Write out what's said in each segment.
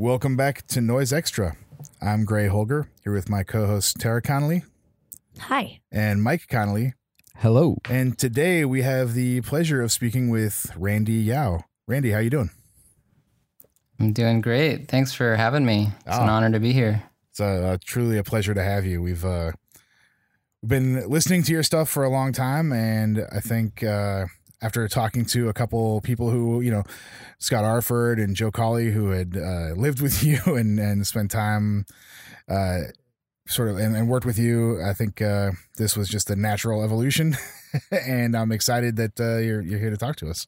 Welcome back to Noise Extra. I'm Gray Holger here with my co-host Tara Connolly Hi. and Mike Connolly, Hello. and today we have the pleasure of speaking with Randy Yau. Randy, how you doing? I'm doing great. Thanks for having me. It's an Ah. honor to be here. It's uh, truly a pleasure to have you. We've uh, been listening to your stuff for a long time, and I think uh, after talking to a couple people who, you know, Scott Arford and Joe Colley, who had uh, lived with you and and spent time, uh, sort of, and, and worked with you, I think uh, this was just a natural evolution, and I'm excited that uh, you're you're here to talk to us.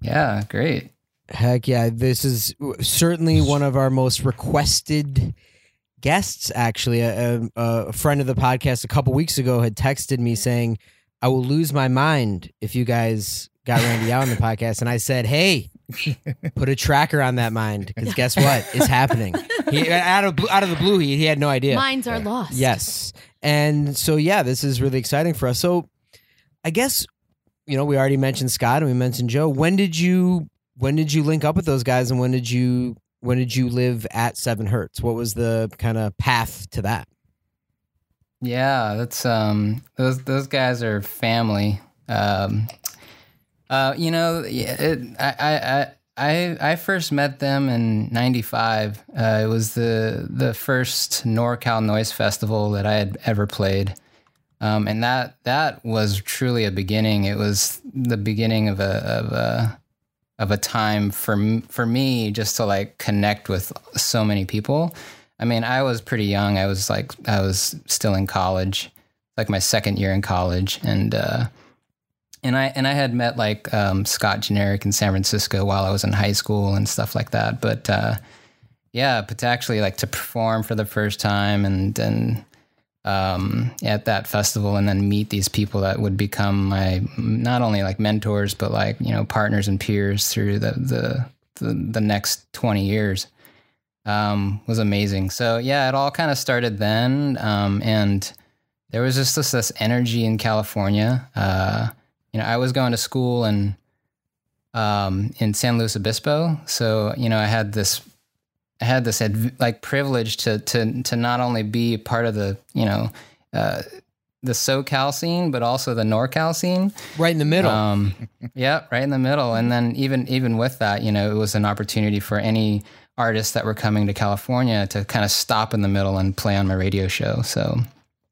Yeah, great. Heck yeah. This is certainly one of our most requested guests, actually. A, a, a friend of the podcast a couple weeks ago had texted me saying, I will lose my mind if you guys got Randy out on the podcast. And I said, Hey, put a tracker on that mind because guess what? It's happening. He, out, of, out of the blue, he, he had no idea. Minds are lost. Yes. And so, yeah, this is really exciting for us. So, I guess, you know, we already mentioned Scott and we mentioned Joe. When did you when did you link up with those guys and when did you when did you live at Seven Hertz? What was the kind of path to that? Yeah, that's um those those guys are family. Um uh you know, it, I I I I first met them in 95. Uh, it was the the first NorCal Noise Festival that I had ever played. Um, and that that was truly a beginning. It was the beginning of a of a of a time for for me just to like connect with so many people. I mean, I was pretty young. I was like I was still in college, like my second year in college, and uh, and I and I had met like um, Scott Generic in San Francisco while I was in high school and stuff like that. But uh, yeah, but to actually like to perform for the first time and and um, at that festival and then meet these people that would become my not only like mentors but like you know partners and peers through the the the, the next 20 years um, was amazing so yeah it all kind of started then um, and there was just this, this energy in california uh, you know i was going to school and um, in san luis obispo so you know i had this I had this adv- like privilege to to to not only be part of the you know uh, the SoCal scene, but also the NorCal scene. Right in the middle. Um, yeah, right in the middle. And then even even with that, you know, it was an opportunity for any artists that were coming to California to kind of stop in the middle and play on my radio show. So,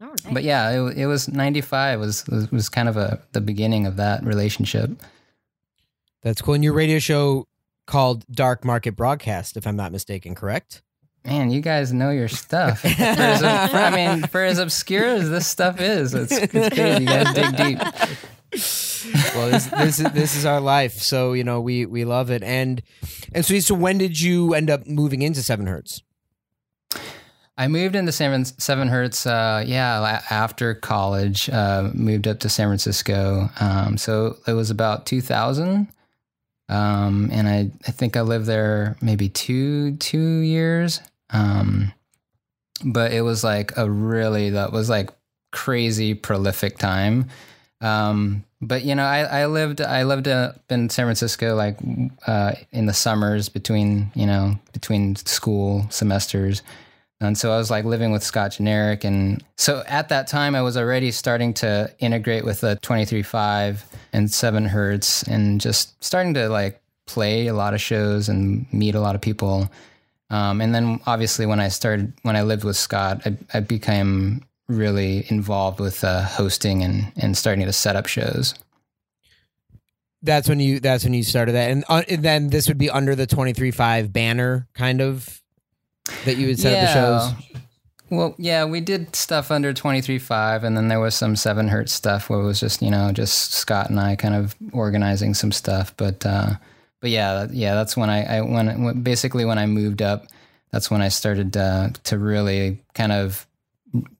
oh, All right. but yeah, it, it was '95 was was was kind of a the beginning of that relationship. That's cool. And your radio show called Dark Market Broadcast, if I'm not mistaken, correct? Man, you guys know your stuff. For as, for, I mean, for as obscure as this stuff is, it's, it's good. You guys dig deep. Well, this, this is this is our life, so you know we we love it. And and so so when did you end up moving into Seven Hertz? I moved into San Seven Hertz, uh, yeah, after college. Uh, moved up to San Francisco. Um, so it was about 2000, um, and I I think I lived there maybe two two years. Um, but it was like a really that was like crazy prolific time. Um, but you know, I, I lived I lived uh, in San Francisco like uh, in the summers between you know between school semesters. And so I was like living with Scott Generic. And so at that time, I was already starting to integrate with the twenty three five and 7 Hertz and just starting to like play a lot of shows and meet a lot of people. Um, and then obviously, when I started, when I lived with Scott, I, I became really involved with uh, hosting and, and starting to set up shows. That's when you that's when you started that, and, uh, and then this would be under the twenty three five banner, kind of that you would set up the shows. Well, yeah, we did stuff under 23.5, and then there was some 7 hertz stuff where it was just, you know, just Scott and I kind of organizing some stuff. But, uh, but yeah, yeah, that's when I, I when, when basically when I moved up, that's when I started uh, to really kind of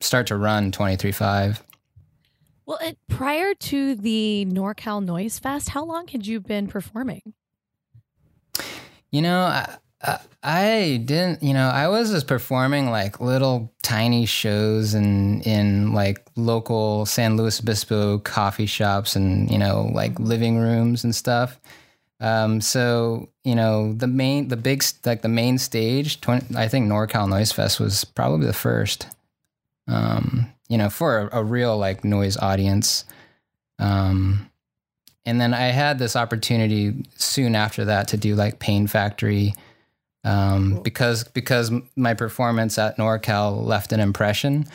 start to run 23.5. well, it, prior to the NorCal Noise Fest, how long had you been performing? You know, I, I, I didn't. You know, I was just performing like little tiny shows in in like local San Luis Obispo coffee shops and you know like living rooms and stuff. Um, so you know the main, the big, like the main stage. 20, I think NorCal Noise Fest was probably the first. Um, you know, for a, a real like noise audience. Um, and then I had this opportunity soon after that to do like Pain Factory, um, cool. because because my performance at NorCal left an impression.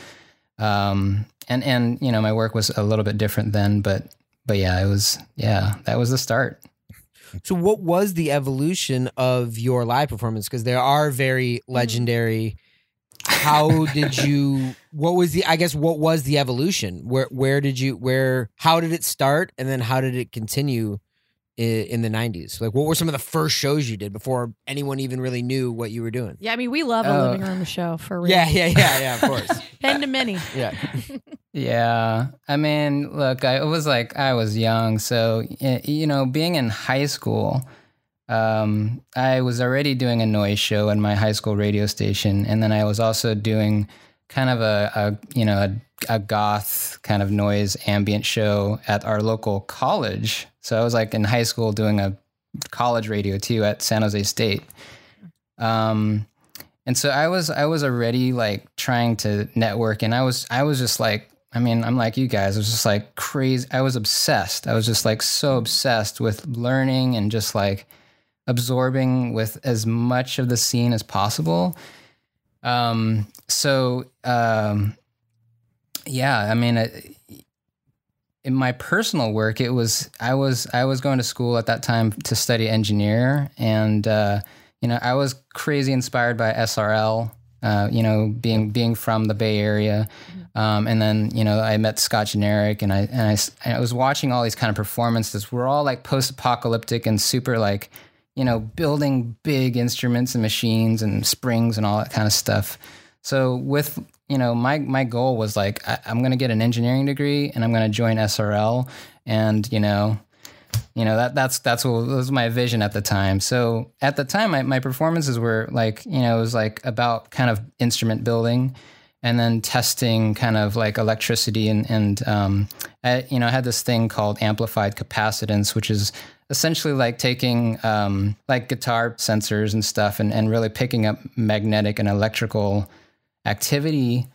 Um, and and you know my work was a little bit different then, but but yeah, it was yeah that was the start. So, what was the evolution of your live performance? Because there are very mm-hmm. legendary. How did you? What was the? I guess what was the evolution? Where where did you? Where how did it start, and then how did it continue in, in the '90s? Like, what were some of the first shows you did before anyone even really knew what you were doing? Yeah, I mean, we love a uh, living room show for real. Yeah, yeah, yeah, yeah. Of course. Pen to many. Yeah. Yeah. I mean, look, I was like, I was young. So, you know, being in high school, um, I was already doing a noise show in my high school radio station. And then I was also doing kind of a, a you know, a, a goth kind of noise ambient show at our local college. So I was like in high school doing a college radio too at San Jose State. Um, and so I was I was already like trying to network and I was I was just like I mean, I'm like you guys. I was just like crazy. I was obsessed. I was just like so obsessed with learning and just like absorbing with as much of the scene as possible. Um, so, um, yeah, I mean, it, in my personal work, it was I was I was going to school at that time to study engineer, and uh, you know, I was crazy inspired by SRL. Uh, you know, being being from the Bay Area, mm-hmm. um, and then you know I met Scott Janirik, and I and I, and I was watching all these kind of performances. We're all like post-apocalyptic and super like, you know, building big instruments and machines and springs and all that kind of stuff. So with you know, my my goal was like I, I'm going to get an engineering degree and I'm going to join SRL, and you know, you know that that's that's what was my vision at the time so at the time my, my performances were like you know it was like about kind of instrument building and then testing kind of like electricity and and um, I, you know I had this thing called amplified capacitance which is essentially like taking um, like guitar sensors and stuff and, and really picking up magnetic and electrical activity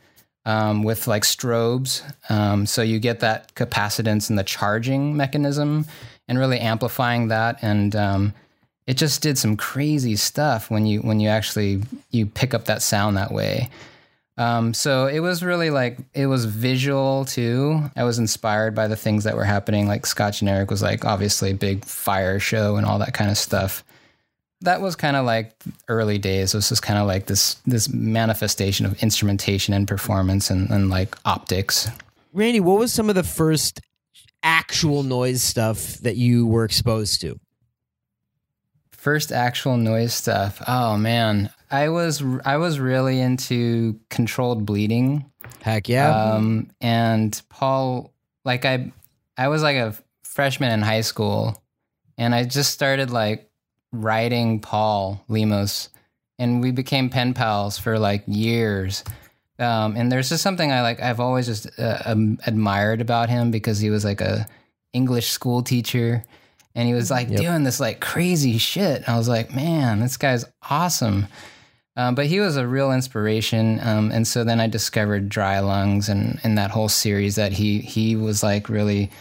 um, with like strobes. Um, so you get that capacitance and the charging mechanism and really amplifying that and um, it just did some crazy stuff when you when you actually you pick up that sound that way um, so it was really like it was visual too i was inspired by the things that were happening like scott Janirik was like obviously a big fire show and all that kind of stuff that was kind of like early days. It was just kind of like this this manifestation of instrumentation and performance and, and like optics. Randy, what was some of the first actual noise stuff that you were exposed to? First actual noise stuff. Oh man, I was I was really into controlled bleeding. Heck yeah. Um, and Paul, like I, I was like a freshman in high school, and I just started like writing Paul Lemos, and we became pen pals for like years. Um, and there's just something I like. I've always just uh, um, admired about him because he was like a English school teacher, and he was like yep. doing this like crazy shit. I was like, man, this guy's awesome. Um, but he was a real inspiration, um, and so then I discovered Dry Lungs and and that whole series that he he was like really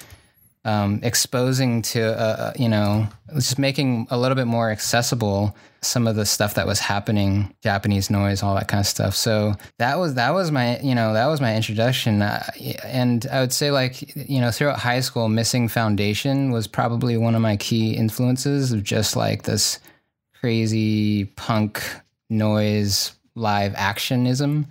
um, exposing to uh, uh, you know just making a little bit more accessible some of the stuff that was happening japanese noise all that kind of stuff. So that was that was my you know that was my introduction. Uh, and i would say like you know throughout high school missing foundation was probably one of my key influences of just like this crazy punk noise live actionism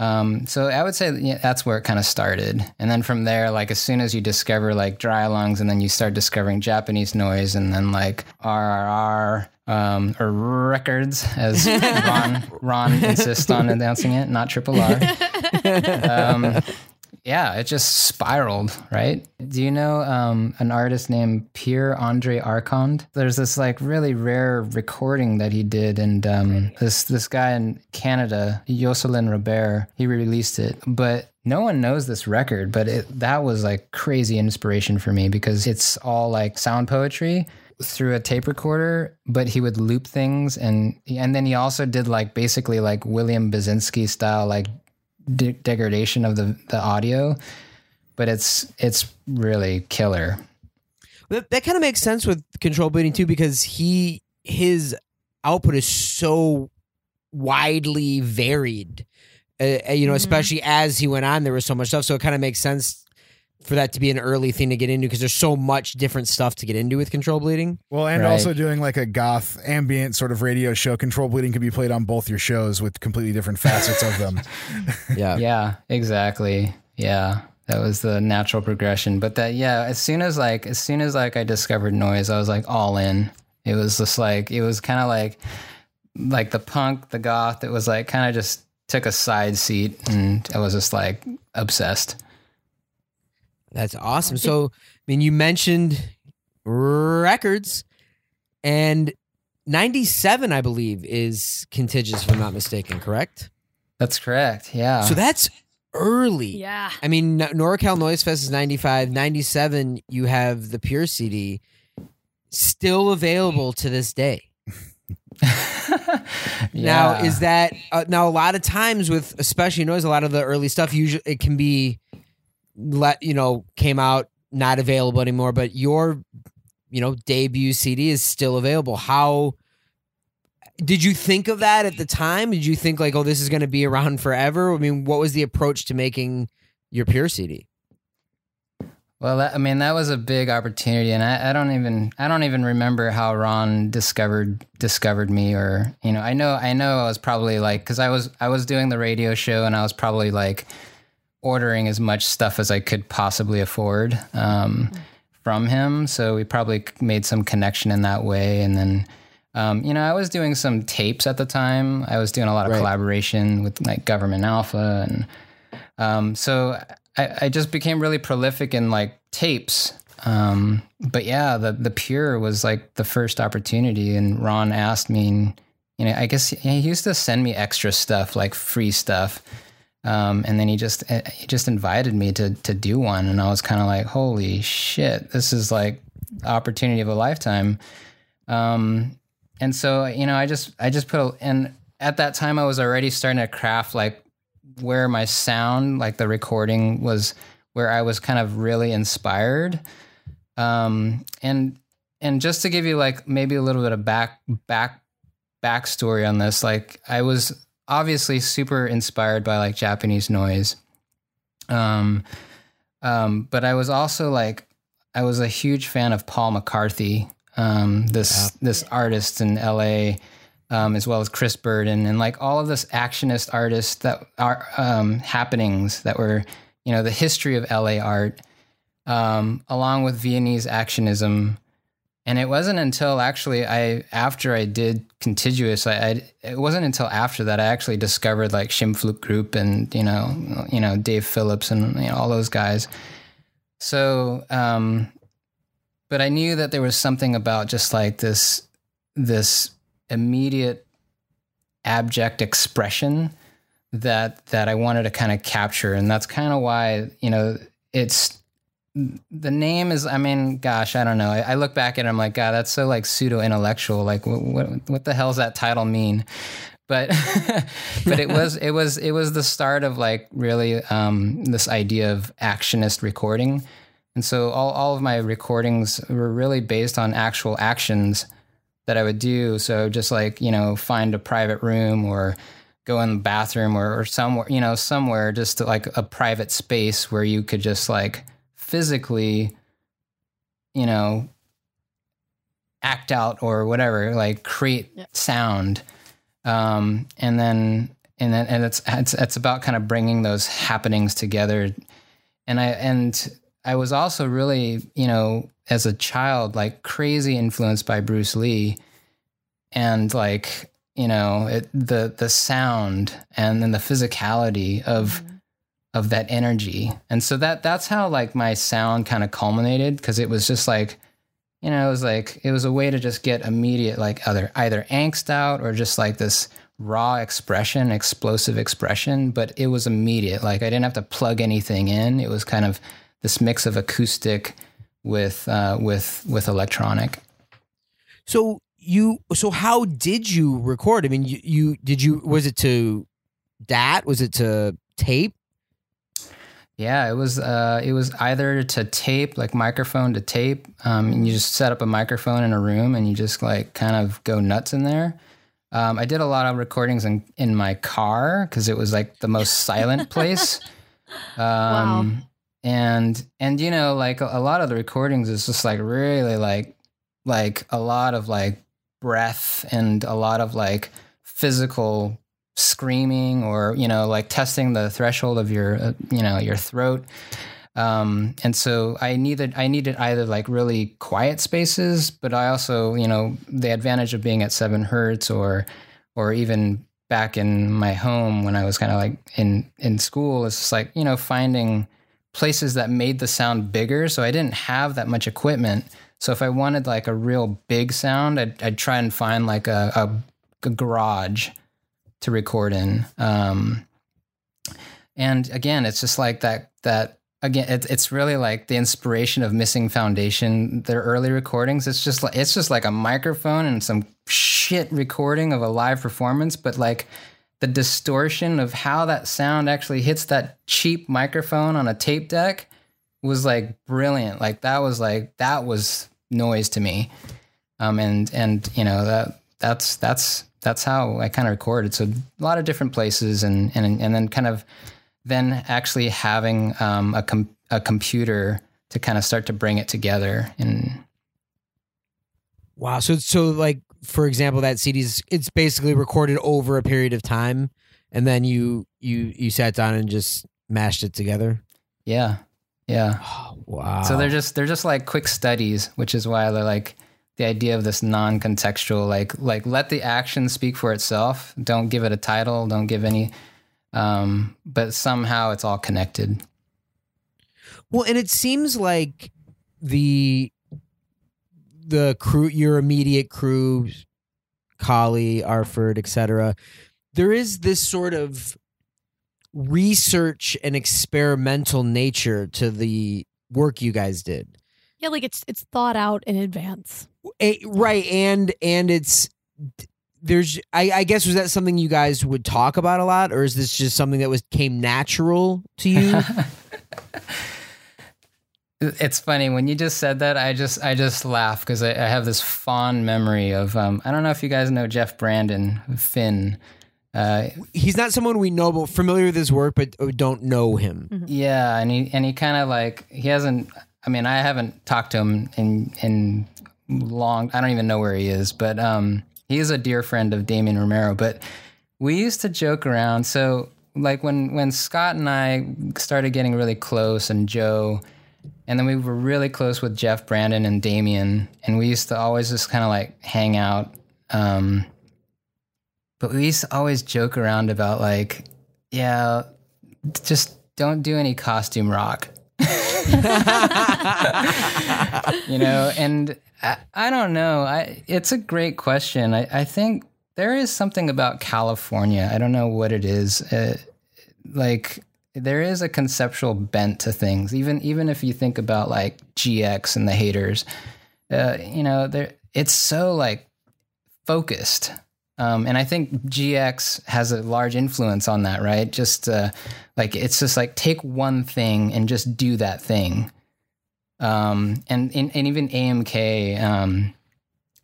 um, so I would say yeah, that's where it kind of started. And then from there, like as soon as you discover like dry lungs and then you start discovering Japanese noise and then like RRR um, or records as Ron, Ron insists on announcing it, not triple R. Um, yeah, it just spiraled, right? Do you know um, an artist named Pierre Andre Arcand? There's this like really rare recording that he did, and um, this this guy in Canada, Jocelyn Robert, he released it, but no one knows this record, but it, that was like crazy inspiration for me because it's all like sound poetry through a tape recorder, but he would loop things and and then he also did like basically like William Basinski style like de- degradation of the the audio, but it's it's really killer. That, that kind of makes sense with controlled bleeding too, because he his output is so widely varied. Uh, uh, you know, Mhm. especially as he went on, there was so much stuff. So it kind of makes sense for that to be an early thing to get into because there's so much different stuff to get into with controlled bleeding. Well, and Right. also doing like a goth ambient sort of radio show. Controlled bleeding can be played on both your shows with completely different facets of them. Yeah. Yeah, exactly. Yeah. That was the natural progression. But that yeah, as soon as like as soon as like I discovered noise, I was like all in. It was just like it was kind of like like the punk, the goth, it was like kind of just took a side seat and I was just like obsessed. That's awesome. So, I mean, you mentioned records, and 97, I believe, is contiguous, if I'm not mistaken, correct? That's correct. Yeah. So that's early. Yeah. I mean, NorCal Noise Fest is 95. 97, you have the Pure CD still available to this day. Now, is that uh, now a lot of times with especially noise, a lot of the early stuff usually it can be let you know came out not available anymore, but your you know debut CD is still available. How did you think of that at the time? Did you think like, oh, this is going to be around forever? I mean, what was the approach to making your Pure CD? Well, that, I mean, that was a big opportunity, and I, I don't even I don't even remember how Ron discovered discovered me, or you know, I know I know I was probably like because I was I was doing the radio show, and I was probably like ordering as much stuff as I could possibly afford um, from him. So we probably made some connection in that way, and then. Um, you know, I was doing some tapes at the time. I was doing a lot of Right. collaboration with like Government Alpha, and um, so I, I just became really prolific in like tapes. Um, but yeah, the the Pure was like the first opportunity, and Ron asked me, and, you know, I guess he used to send me extra stuff, like free stuff. Um, and then he just eh, he just invited me to to do one, and I was kind of like, holy shit, this is like opportunity of a lifetime. Um, and so you know, I just I just put a, and at that time I was already starting to craft like where my sound, like the recording, was where I was kind of really inspired. Um, and and just to give you like maybe a little bit of back back backstory on this, like I was obviously super inspired by like Japanese noise. Um, um, but I was also like I was a huge fan of Paul McCarthy, um, this this artist in LA um, as well as Chris Burden and like all of this actionist artists that are um, happenings that were, you know, the history of LA art, um, along with Viennese actionism. And it wasn't until actually I, after I did contiguous, I, I it wasn't until after that I actually discovered like Schimpfluch Group and you know, you know Dave Phillips and you know all those guys. So, um, but I knew that there was something about just like this, this immediate abject expression that that I wanted to kind of capture and that's kind of why you know it's the name is I mean gosh I don't know. I, I look back at it I'm like god that's so like pseudo intellectual like what, what what the hell does that title mean? But but it was it was it was the start of like really um, this idea of actionist recording. And so all, all of my recordings were really based on actual actions that I would do. So just like, you know, find a private room or go in the bathroom or, or somewhere, you know, somewhere just like a private space where you could just like physically, you know, act out or whatever, like create Yeah. sound. Um, and then, and then, and it's, it's, it's about kind of bringing those happenings together. And I, and I was also really, you know, as a child, like crazy influenced by Bruce Lee, and like you know it, the the sound and then the physicality of of that energy, and so that that's how like my sound kind of culminated because it was just like, you know, it was like it was a way to just get immediate like either either angst out or just like this raw expression, explosive expression, but it was immediate. Like I didn't have to plug anything in. It was kind of this mix of acoustic with uh, with with electronic. So you so how did you record? I mean, you, you did you was it to DAT? Was it to tape? Yeah, it was uh, it was either to tape, like microphone to tape, um, and you just set up a microphone in a room and you just like kind of go nuts in there. Um, I did a lot of recordings in in my car because it was like the most silent place. Um, Wow. And and you know, like a, a lot of the recordings is just like really like like a lot of like breath and a lot of like physical screaming or you know like testing the threshold of your uh, you know your throat. Um and so i needed i needed either like really quiet spaces but i also you know the advantage of being at 7 hertz or or even back in my home when i was kind of like in in school it's just like you know finding places that made the sound bigger. So i didn't have that much equipment. So if i wanted like a real big sound i'd, I'd try and find like a, a, a garage to record in. Um, and again, it's just like that. That again, it, it's really like the inspiration of Missing Foundation. Their early recordings, it's just like it's just like a microphone and some shit recording of a live performance, but like the distortion of how that sound actually hits that cheap microphone on a tape deck was like brilliant. Like that was like that was noise to me. Um, and and you know that that's that's that's how I kind of recorded. So a lot of different places, and and and then kind of then actually having um, a com- a computer to kind of start to bring it together. And Wow. So so like for example, that CD's it's basically recorded over a period of time, and then you you you sat down and just mashed it together. yeah, yeah. Oh, wow. So they're just they're just like quick studies, which is why they're like the idea of this non-contextual, like like let the action speak for itself. Don't give it a title. Don't give any. Um, but somehow it's all connected. Well, and it seems like the the crew, your immediate crew, Colley, Arford, etc. There is this sort of research and experimental nature to the work you guys did. Yeah, like it's it's thought out in advance. Right, and and it's there's I, I guess was that something you guys would talk about a lot, or is this just something that was came natural to you? It's funny when you just said that. I just I just laugh because I, I have this fond memory of um, I don't know if you guys know Jeff Brandon Finn. Uh, He's not someone we know, but familiar with his work, but don't know him. yeah, and he and he kind of like he hasn't. I mean, I haven't talked to him in in long. I don't even know where he is, but um, he is a dear friend of Damion Romero. But we used to joke around. So like when when Scott and I started getting really close, and Joe. And then we were really close with Jeff Brandon and Damion, and we used to always just kind of like hang out. Um, but we used to always joke around about like, yeah, just don't do any costume rock. you know, and I, I don't know. I it's a great question. I, I think there is something about California. I don't know what it is. Uh, like there is a conceptual bent to things. Even even if you think about like GX and the haters, uh, you know, there it's so like focused. Um, and I think GX has a large influence on that, right? Just uh, like it's just like take one thing and just do that thing. Um, and, and and even AMK, um,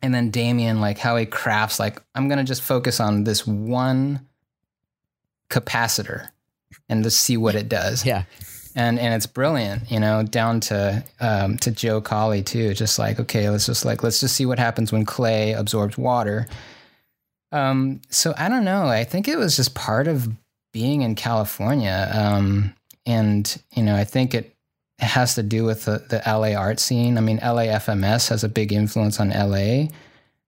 and then Damion, like how he crafts, like I'm gonna just focus on this one capacitor and just see what it does Yeah. and and it's brilliant, you know, down to um, to Joe Colley too. Just like okay, let's just like let's just see what happens when clay absorbs water. Um, so I don't know. I think it was just part of being in California, um, and you know, I think it has to do with the, the LA art scene. I mean, LA FMS has a big influence on LA.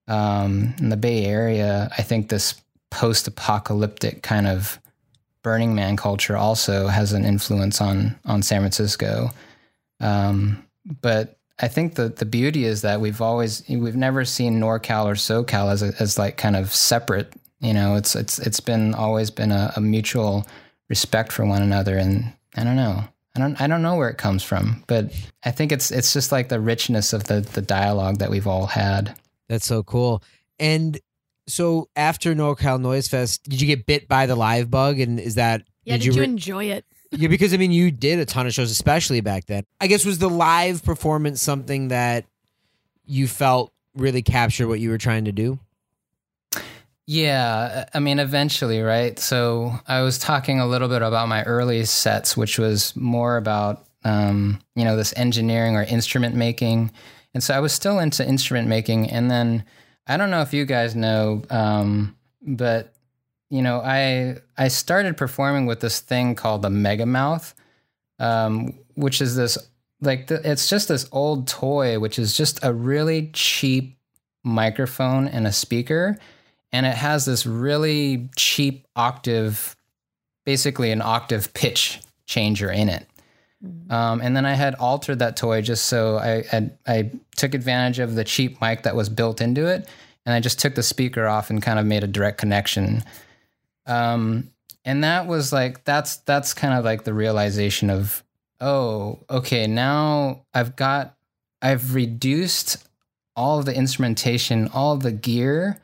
Um, in the Bay Area, I think this post-apocalyptic kind of Burning Man culture also has an influence on on San Francisco. Um, but I think the the beauty is that we've always we've never seen NorCal or SoCal as a, as like kind of separate. You know, it's it's it's been always been a, a mutual respect for one another, and I don't know. I don't I don't know where it comes from, but I think it's it's just like the richness of the the dialogue that we've all had. That's so cool. And so after NorCal Noise Fest, did you get bit by the live bug? And is that Yeah, did, you you re- enjoy it? yeah? Because I mean, you did a ton of shows, especially back then. I guess was the live performance something that you felt really captured what you were trying to do? Yeah, I mean, eventually, right? So I was talking a little bit about my early sets, which was more about, um, you know, this engineering or instrument making. And so I was still into instrument making. And then I don't know if you guys know, um, but, you know, I, I started performing with this thing called the Mega Mouth, um, which is this, like, the, it's just this old toy, which is just a really cheap microphone and a speaker and it has this really cheap octave, basically an octave pitch changer in it. Um, and then I had altered that toy just so I, I I took advantage of the cheap mic that was built into it, and I just took the speaker off and kind of made a direct connection. Um, and that was like that's that's kind of like the realization of oh okay now I've got I've reduced all of the instrumentation, all of the gear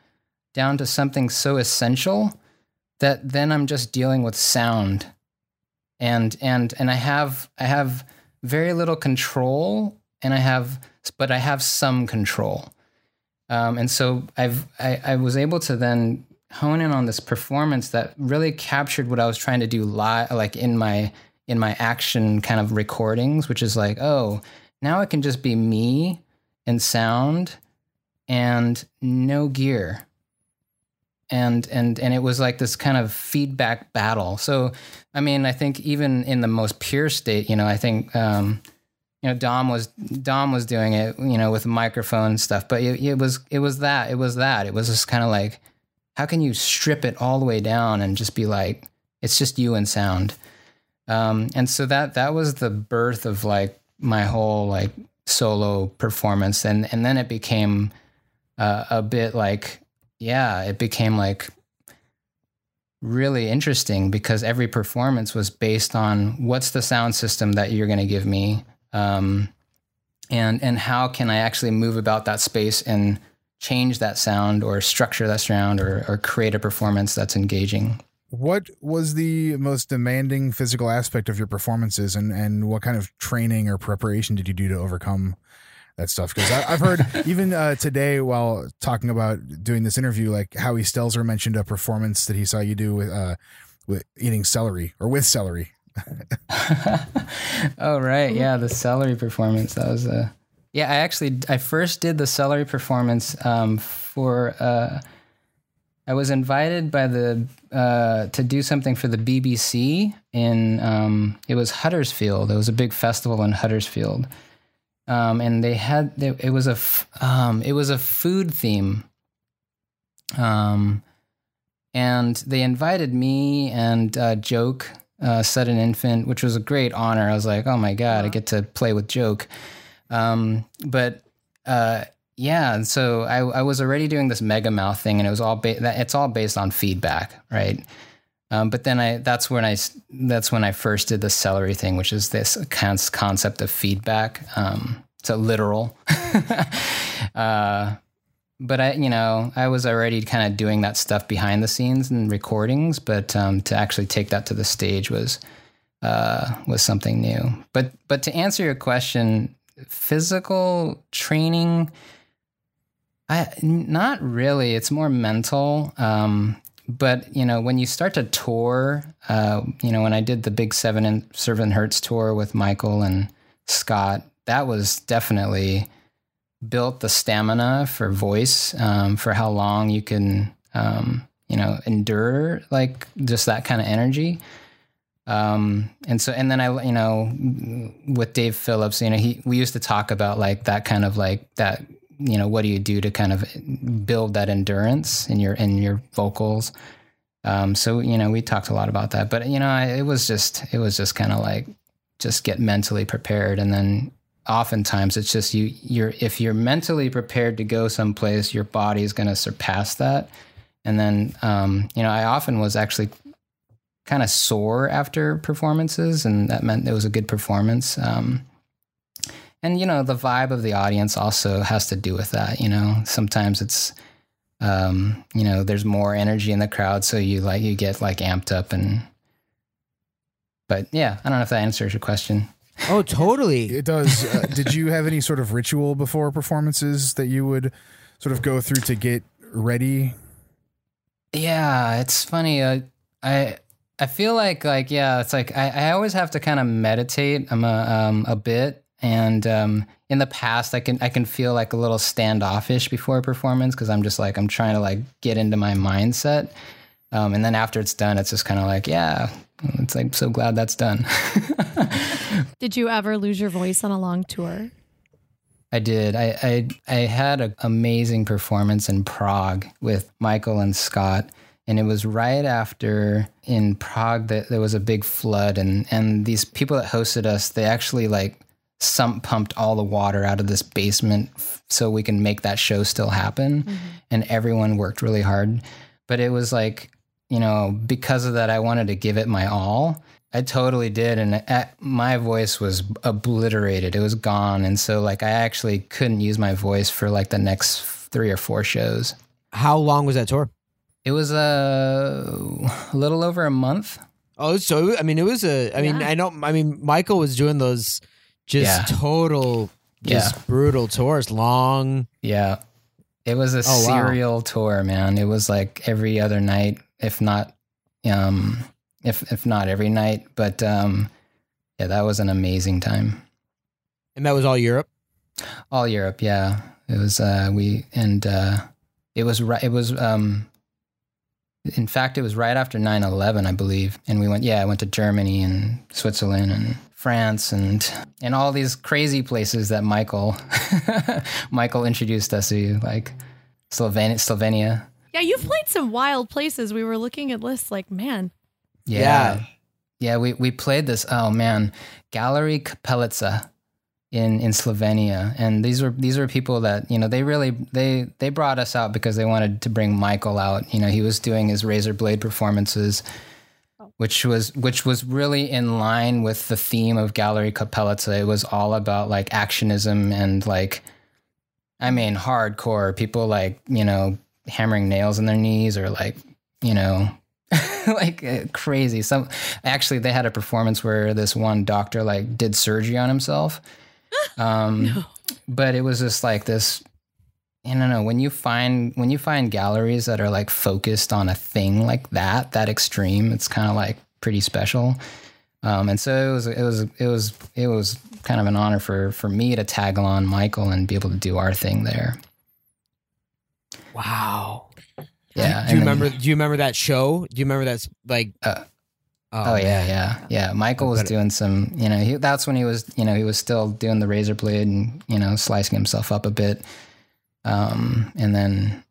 down to something so essential that then I'm just dealing with sound. And and and I have I have very little control and I have but I have some control. Um, and so I've I, I was able to then hone in on this performance that really captured what I was trying to do live like in my in my action kind of recordings, which is like, oh, now it can just be me and sound and no gear and and and it was like this kind of feedback battle. So i mean i think even in the most pure state you know i think um you know dom was dom was doing it you know with microphone stuff but it, it was it was that it was that. It was just kind of like how can you strip it all the way down and just be like it's just you and sound? Um and so that that was the birth of like my whole like solo performance. And and then it became uh, a bit like yeah, it became like really interesting because every performance was based on what's the sound system that you're going to give me, um, and and how can I actually move about that space and change that sound or structure that sound or or create a performance that's engaging. What was the most demanding physical aspect of your performances, and and what kind of training or preparation did you do to overcome that stuff? Because I've heard even uh, today while talking about doing this interview, like Howie Stelzer mentioned a performance that he saw you do with uh, with eating celery or with celery. oh right, yeah, the celery performance. That was a yeah. I actually I first did the celery performance um, for. Uh, I was invited by the uh, to do something for the BBC in um, it was Huddersfield. It was a big festival in Huddersfield, um, and they had they, it was a f- um, it was a food theme. Um, and they invited me and uh, Joke, uh, Sudden Infant, which was a great honor. I was like, oh my god, I get to play with Joke. Um, but uh, yeah, and so I, I was already doing this mega mouth thing, and it was all ba- that it's all based on feedback, right? Um, but then I that's when I that's when I first did the celery thing, which is this concept of feedback. Um, so literal. uh, but I, you know, I was already kind of doing that stuff behind the scenes and recordings, but um, to actually take that to the stage was uh, was something new. But but to answer your question, physical training. I not really. It's more mental. Um, but you know, when you start to tour, uh, you know, when I did the big seven and seven hertz tour with Michael and Scott, that was definitely built the stamina for voice um, for how long you can, um, you know, endure like just that kind of energy. Um, and so, and then I, you know, with Dave Phillips, you know, he, we used to talk about like that kind of like that, you know, what do you do to kind of build that endurance in your, in your vocals? Um, so, you know, we talked a lot about that, but you know, I, it was just, it was just kind of like, just get mentally prepared. And then oftentimes it's just you, you're, if you're mentally prepared to go someplace, your body is going to surpass that. And then, um, you know, I often was actually kind of sore after performances, and that meant it was a good performance. Um, and you know the vibe of the audience also has to do with that. You know, sometimes it's um, you know there's more energy in the crowd, so you like you get like amped up and. But yeah, I don't know if that answers your question. Oh, totally. It does. Uh, did you have any sort of ritual before performances that you would sort of go through to get ready? Yeah, it's funny. Uh, I I feel like like yeah, it's like I, I always have to kind of meditate. I'm a um, a bit, and um, in the past, I can I can feel like a little standoffish before a performance because I'm just like I'm trying to like get into my mindset, um, and then after it's done, it's just kind of like yeah, it's like so glad that's done. Did you ever lose your voice on a long tour? I did. I I, I had an amazing performance in Prague with Michael and Scott. And it was right after in Prague that there was a big flood and, and these people that hosted us, they actually like sump pumped all the water out of this basement f- so we can make that show still happen. And everyone worked really hard. But it was like, you know, because of that, I wanted to give it my all. I totally did, and uh, my voice was obliterated. It was gone, and so like I actually couldn't use my voice for like the next three or four shows. How long was that tour? It was uh, a little over a month. Oh, so I mean, it was a. I mean, Yeah. I know. I mean, Michael was doing those just Yeah. total, just brutal tours, long. Yeah, it was a Oh, wow. serial tour, man. It was like every other night, if not, um, if if not every night. But um, yeah, that was an amazing time. And that was all Europe. All Europe, yeah. It was uh we and uh it was right it was um in fact it was right after 9/11 I believe and we went yeah I went to Germany and Switzerland and France and and all these crazy places that Michael Michael introduced us to like Slovenia Slovenia Yeah, you've played some wild places. We were looking at lists like, man, yeah Yeah. yeah, we we played this oh man Gallery Kapelica in in Slovenia, and these were these were people that you know they really they they brought us out because they wanted to bring Michael out. You know, he was doing his razor blade performances, which was which was really in line with the theme of Gallery Kapelica. It was all about like actionism and like, I mean, hardcore people like you know hammering nails in their knees or like you know like uh, crazy. Some actually they had a performance where this one doctor like did surgery on himself. Um, but it was just like this. I don't know when you find when you find galleries that are like focused on a thing like that, that extreme. It's kind of like pretty special. Um, and so it was it was it was it was kind of an honor for for me to tag along Michael and be able to do our thing there. Wow. Yeah. Do you then- remember? Do you remember that show? Do you remember that's like? Uh, Oh, yeah, yeah, yeah. Michael was doing some, you know, he, that's when he was, you know, he was still doing the razor blade and, you know, slicing himself up a bit. Um, and then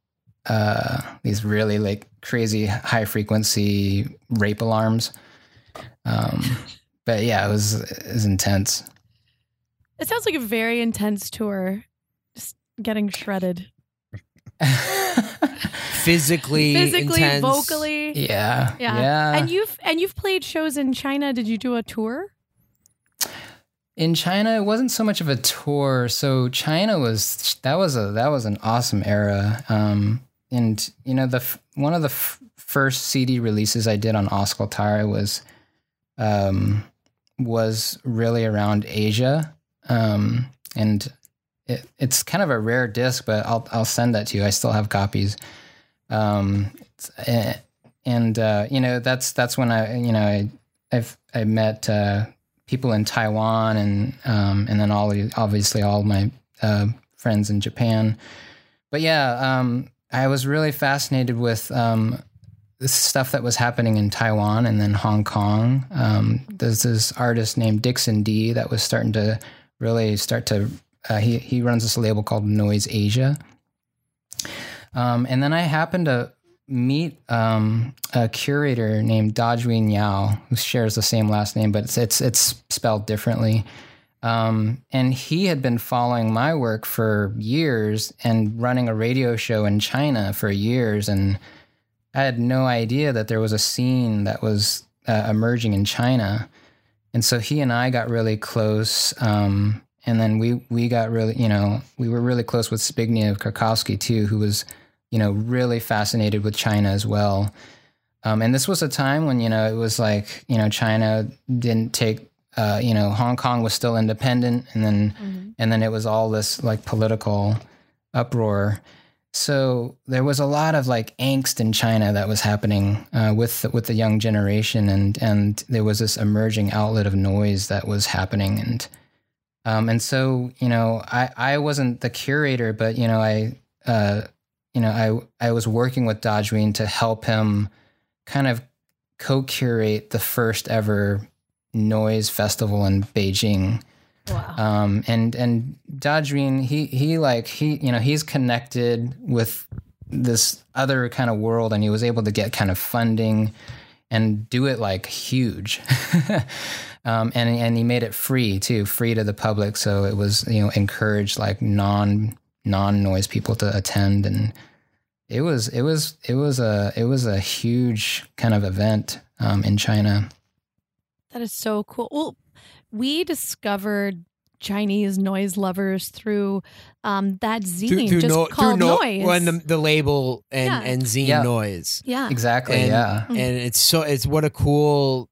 uh, these really like crazy high frequency rape alarms. Um, but yeah, it was, it was intense. it sounds like a very intense tour. Just getting shredded physically, physically, intense. vocally. yeah, Yeah. yeah. And you've and you've played shows in China. Did you do a tour? In China, it wasn't so much of a tour. So China was that was a that was an awesome era. Um, and you know the one of the f- first CD releases I did on Auscultare was um, was really around Asia. Um, and it, it's kind of a rare disc, but I'll I'll send that to you. I still have copies. Um, eh, and uh, you know that's that's when I you know I I've I met uh, people in Taiwan and um, and then all obviously all my uh, friends in Japan. But yeah, um, I was really fascinated with um, the stuff that was happening in Taiwan and then Hong Kong. Um, there's this artist named Dickson Dee that was starting to really start to. Uh, he he runs this label called Noise Asia. Um, and then I happened to meet um, a curator named Dajuin Yao, who shares the same last name, but it's it's, it's spelled differently. Um, and he had been following my work for years and running a radio show in China for years, and I had no idea that there was a scene that was uh, emerging in China. And so he and I got really close. Um, and then we we got really you know we were really close with Zbigniew Karkowski too, who was you know really fascinated with China as well. Um, and this was a time when you know it was like you know China didn't take uh, you know Hong Kong was still independent, and then Mhm. and then it was all this like political uproar. So there was a lot of like angst in China that was happening uh, with with the young generation, and and there was this emerging outlet of noise that was happening, and um, and so you know I I wasn't the curator, but you know I uh, you know I I was working with Dajuin to help him kind of co-curate the first ever noise festival in Beijing. Wow. Um, and and Dajuin, he he like he you know he's connected with this other kind of world, and he was able to get kind of funding and do it like huge. um, and and he made it free too, free to the public, so it was you know encouraged like non non noise people to attend, and it was it was it was a it was a huge kind of event um, in China. That is so cool. Well, we discovered Chinese noise lovers through um, that zine just no- called no- Noise. when the, the label and Yeah. and zine Yeah. noise yeah. Exactly. And- yeah. Mm. and it's so it's what a cool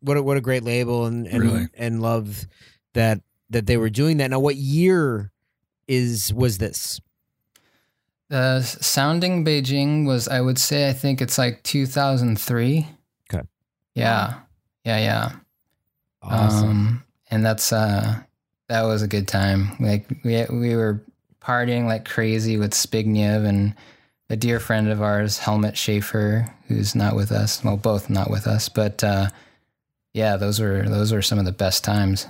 what a, what a great label and and, Really. and love that that they were doing that now what year is was this The sounding Beijing was, I would say, I think it's like 2003. Okay. Yeah. Yeah. Yeah. Um, and that's, uh, that was a good time. Like we, we were partying like crazy with Zbigniew and a dear friend of ours, Helmut Schaefer, who's not with us. Well, both not with us, but, uh, yeah, those were, those were some of the best times.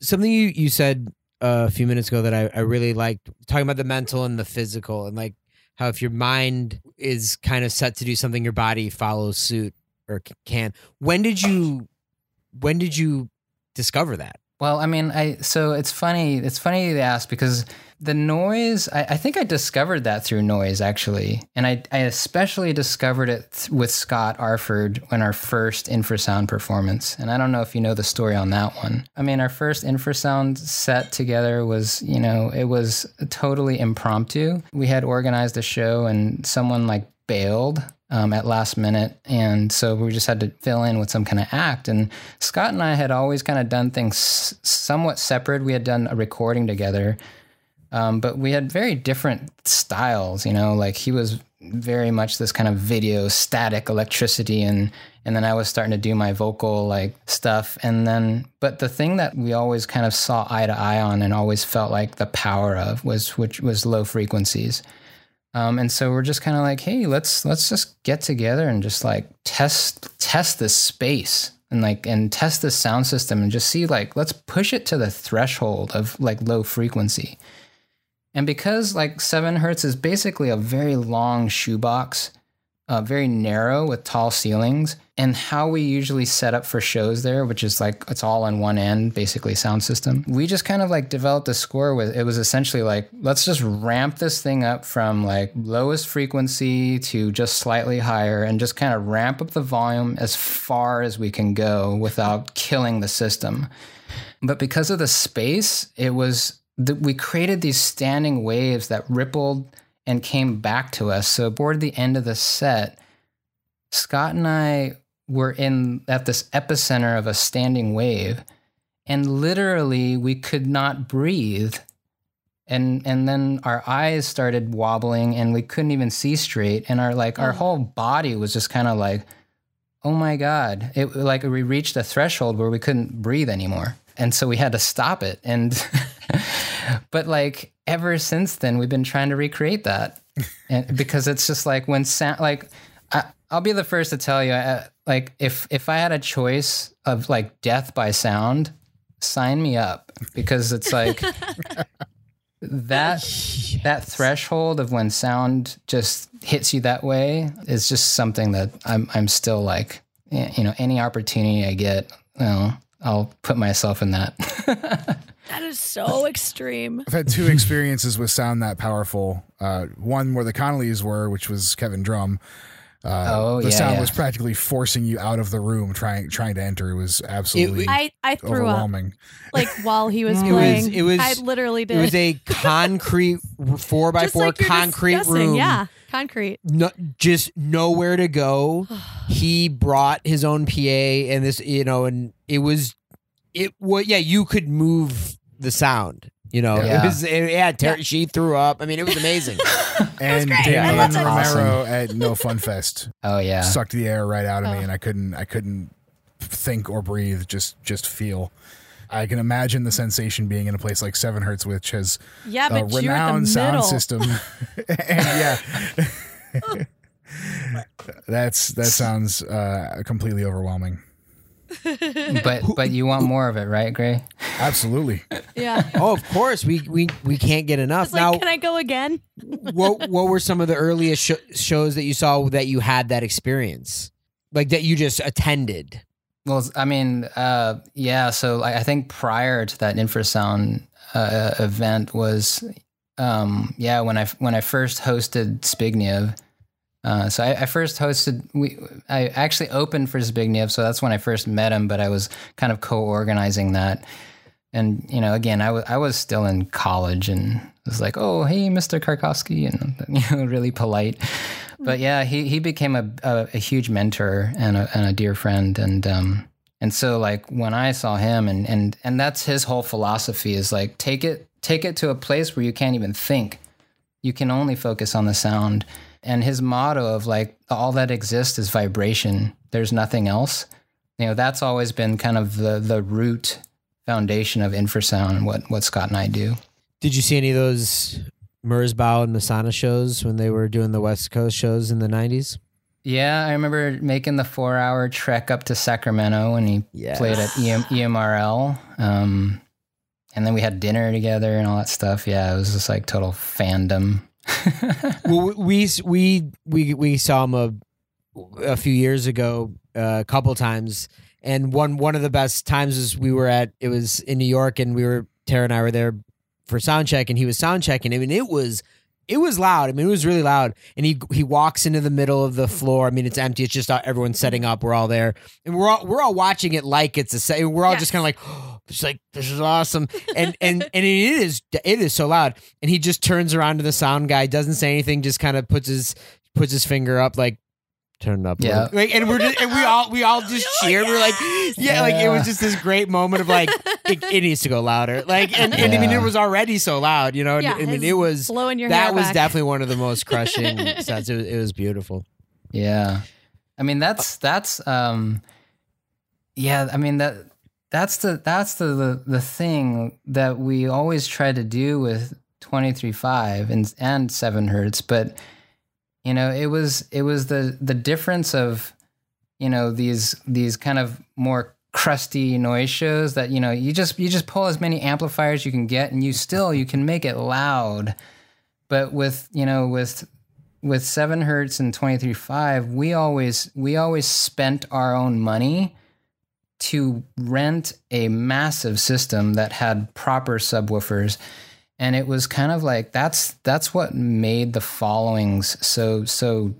something you you said uh, a few minutes ago that I, I really liked talking about the mental and the physical and like how if your mind is kind of set to do something your body follows suit or can when did you when did you discover that Well, I mean, I so it's funny. It's funny you ask because the noise. I, I think I discovered that through noise actually, and I I especially discovered it th- with Scott Arford when our first infrasound performance. And I don't know if you know the story on that one. I mean, our first infrasound set together was you know it was totally impromptu. We had organized a show, and someone like bailed um, at last minute, and so we just had to fill in with some kind of act. And Scott and I had always kind of done things somewhat separate. We had done a recording together, um, but we had very different styles. You know, like he was very much this kind of video static electricity, and and then I was starting to do my vocal like stuff. And then, but the thing that we always kind of saw eye to eye on, and always felt like the power of was which was low frequencies. Um, and so we're just kind of like, hey, let's let's just get together and just like test test this space and like and test this sound system and just see like let's push it to the threshold of like low frequency. And because like seven hertz is basically a very long shoebox, uh, very narrow with tall ceilings, and how we usually set up for shows there, which is like it's all on one end, basically sound system. We just kind of like developed a score with it was essentially like let's just ramp this thing up from like lowest frequency to just slightly higher, and just kind of ramp up the volume as far as we can go without killing the system. But because of the space, it was that we created these standing waves that rippled and came back to us. So toward the end of the set, Scott and I were in at this epicenter of a standing wave, and literally we could not breathe. And and then our eyes started wobbling and we couldn't even see straight. And our like our Oh. whole body was just kind of like, oh my God. It like we reached a threshold where we couldn't breathe anymore. And so we had to stop it. And but like ever since then we've been trying to recreate that. And because it's just like when sound like I, I'll be the first to tell you uh, like if if I had a choice of like death by sound, sign me up because it's like that that threshold of when sound just hits you that way is just something that I'm I'm still like you know any opportunity I get, you know, I'll put myself in that. That is so extreme. I've had two experiences with sound that powerful. Uh, one where the Connollys were, which was Kevin Drumm. Uh, Oh, the yeah, sound yeah. was practically forcing you out of the room trying trying to enter. It was absolutely I, I threw up overwhelming. like while he was It was- playing. it was- I literally did. It was a concrete four by Just four like concrete room. Yeah, concrete. no, just nowhere to go. he brought his own PA and this, you know, and it was, it was, yeah, you could move the sound. You know, Yeah. it was, it, yeah, Ter- Yeah. she threw up. I mean, it was amazing. And great. Damion I loved it. Romero at No Fun Fest Oh yeah. sucked the air right out of me, Oh. and I couldn't I couldn't think or breathe. Just just feel. I can imagine the sensation being in a place like Seven Hertz, which has Yeah, a but you're at the renowned sound system. and yeah, that's that sounds uh, completely overwhelming. But but you want more of it, right, Gray? Absolutely. Yeah. oh, of course, we we we can't get enough. Like, now, can I go again? what what were some of the earliest sh- shows that you saw that you had that experience, like that you just attended? Well, I mean, uh, yeah. So I I think prior to that infrasound uh, event was, um, yeah, when I when I first hosted Zbigniew. Uh, so I, I first hosted. We I actually opened for Zbigniew, so that's when I first met him. But I was kind of co-organizing that, and you know, again, I was I was still in college, and it was like, oh, hey, Mr. Karkowski, and you know, really polite. But yeah, he he became a a, a huge mentor and a, and a dear friend, and um and so like when I saw him, and and and that's his whole philosophy is like take it take it to a place where you can't even think, you can only focus on the sound. And his motto of like all that exists is vibration. There's nothing else. You know, that's always been kind of the the root foundation of infrasound and what what Scott and I do. Did you see any of those Merzbow and Masonna shows when they were doing the West Coast shows in the nineties? Yeah, I remember making the four hour trek up to Sacramento when he Yes. played at EM, EMRL. Um, and then we had dinner together and all that stuff. Yeah, it was just like total fandom. well, we we we we saw him a a few years ago, uh, a couple times, and one one of the best times was we were at it was in New York, and we were Tara and I were there for sound check, and he was sound checking. I mean, it was it was loud. I mean, it was really loud. And he he walks into the middle of the floor. I mean, it's empty. It's just everyone's setting up. We're all there, and we're all we're all watching it like it's a set. We're all just kind of like, oh, it's like this is awesome, and and and it is it is so loud. And he just turns around to the sound guy, doesn't say anything, just kind of puts his puts his finger up like. Turn it up, Yeah. little." Like, and we're just, and we all we all just cheered. We're like, yeah, like it was just this great moment of like, it, it needs to go louder. Like, and, and I mean, it was already so loud, you know. and- Yeah, I mean, it was blowing your that hair was back. definitely one of the most crushing sets. It was, it was beautiful. Yeah. I mean that's that's um yeah, I mean that that's the that's the the, the thing that we always try to do with 23.5 and and 7 hertz, but you know, it was it was the the difference of you know these these kind of more crusty noise shows that you know you just you just pull as many amplifiers you can get and you still you can make it loud. But with you know with with 7 hertz and 23.5 we always we always spent our own money to rent a massive system that had proper subwoofers and it was kind of like that's that's what made the followings so so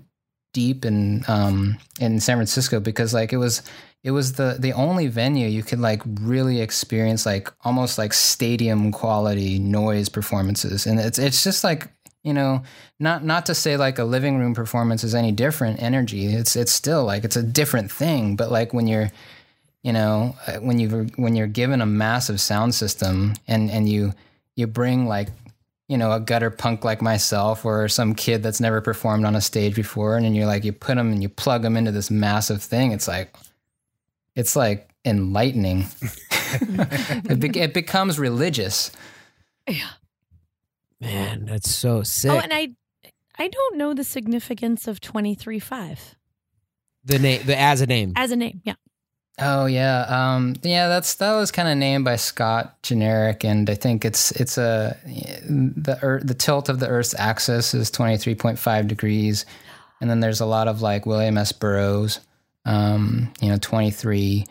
deep in um in San Francisco because like it was it was the the only venue you could like really experience like almost like stadium quality noise performances. And it's it's just like you know not not to say like a living room performance is any different energy. It's it's still like it's a different thing. But like when you're you know uh, when you when you're given a massive sound system and and you you bring like you know a gutter punk like myself or some kid that's never performed on a stage before and then you're like you put them and you plug them into this massive thing it's like it's like enlightening it, be- it becomes religious yeah Man, that's so oh, sick. Oh, and I I don't know the significance of 23 5 the name, the as a name. as a name. Yeah. Oh yeah, um, yeah. That's that was kind of named by Scott, generic, and I think it's it's a the earth, the tilt of the Earth's axis is twenty three point five degrees, and then there's a lot of like William S. Burroughs, um, you know, 23,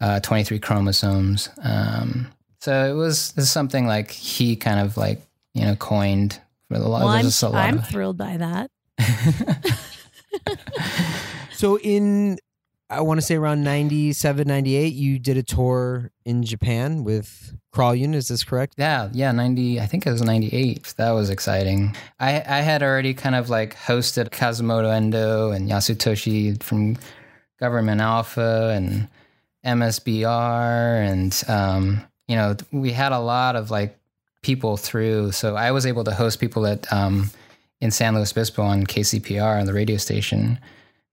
uh, 23 chromosomes. Um, so it was it's something like he kind of like you know coined for the lot. Well, I'm, there's just a lot I'm of- thrilled by that. So in I want to say around 97, 98, you did a tour in Japan with Crawl Unit. Is this correct? Yeah, yeah, 90, I think it was 98. That was exciting. I, I had already kind of like hosted Kazumoto Endo and Yasutoshi from Government Alpha and MSBR. And, um, you know, we had a lot of like people through. So I was able to host people at, um, in San Luis Obispo on KCPR on the radio station.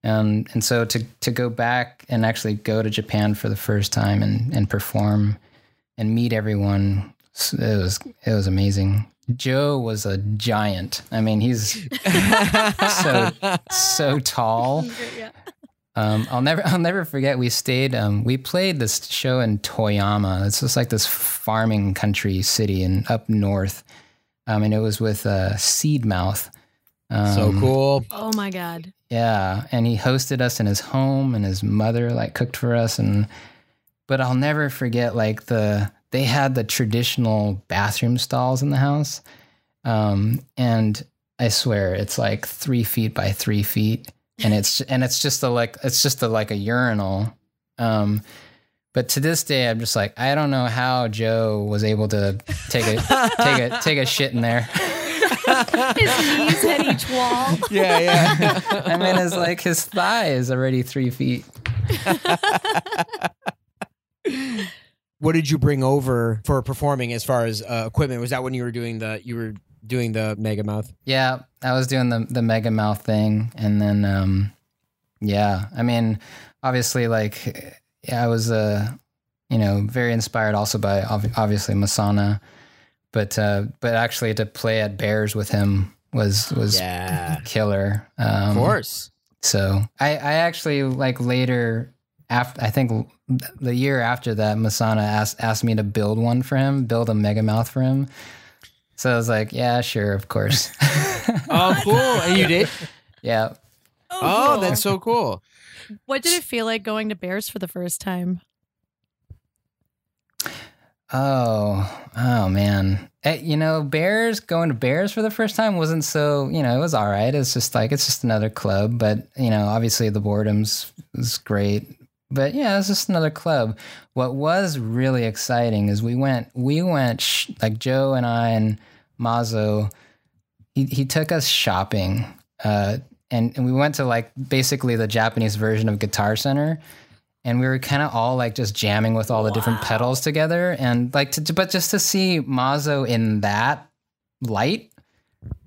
Um, and so to, to go back and actually go to Japan for the first time and, and perform and meet everyone, it was, it was amazing. Joe was a giant. I mean, he's so, so tall. yeah. Um, I'll never, I'll never forget. We stayed, um, we played this show in Toyama. It's just like this farming country city and up north. Um, and it was with, uh, Seed Mouth. Um, so cool. Oh my god. Yeah, and he hosted us in his home, and his mother like cooked for us, and but I'll never forget like the they had the traditional bathroom stalls in the house, um, and I swear it's like three feet by three feet, and it's and it's just a like it's just a like a urinal, um, but to this day I'm just like I don't know how Joe was able to take a take a take a shit in there. His knees hit each wall. Yeah, yeah. I mean, it's like his thigh is already three feet. what did you bring over for performing as far as uh, equipment? Was that when you were doing the you were doing the mega mouth? Yeah, I was doing the the mega mouth thing, and then um, yeah, I mean, obviously, like yeah, I was uh, you know, very inspired also by ob- obviously Masonna, but uh, but actually to play at Bears with him was was Yeah. killer. Um, Of course. So I, I actually like later after I think the year after that Masonna asked asked me to build one for him, build a mega mouth for him. So I was like, yeah, sure, of course. Oh, cool. And you did? yeah. Oh, cool. that's so cool. What did it feel like going to Bears for the first time? Oh, oh man. Eh, you know, Bears going to Bears for the first time wasn't so, you know, it was all right. It's just like it's just another club, but you know, obviously the Boredoms was great. But yeah, it's just another club. What was really exciting is we went we went sh- like Joe and I and Maso he he took us shopping. Uh and, and we went to like basically the Japanese version of Guitar Center and we were kind of all like just jamming with all the different pedals together and like to, but just to see Maso in that light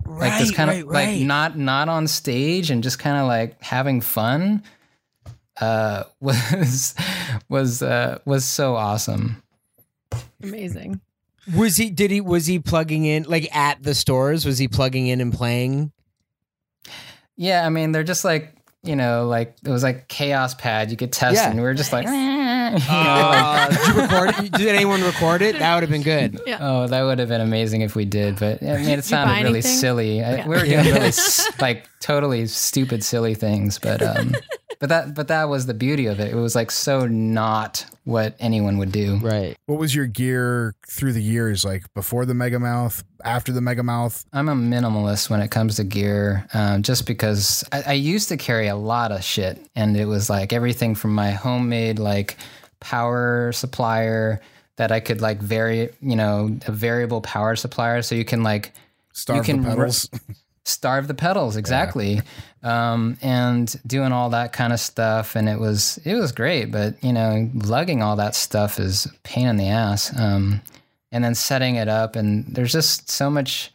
like just kind of like not not on stage and just kind of like having fun uh was was uh was so awesome Amazing. Was he? Did he? Was he plugging in like at the stores? Was he plugging in and playing? yeah i mean they're just like you know like it was like chaos pad you could test Yeah. and we were just like you Uh, did you record it? Did anyone record it? That would have been good. Yeah. Oh, that would have been amazing if we did, but I mean, it sounded really anything? silly. I, We were doing really like totally stupid, silly things, but um, but that but that was the beauty of it. It was like so not what anyone would do. Right. What was your gear through the years, like before the Mega Mouth, after the Mega Mouth? I'm a minimalist when it comes to gear, um, just because I, I used to carry a lot of shit, and it was like everything from my homemade like power supplier that I could like vary, you know, a variable power supplier, so you can like Starve can the re- pedals. starve the pedals exactly. Um, and doing all that kind of stuff and it was it was great but you know lugging all that stuff is a pain in the ass um, and then setting it up and there's just so much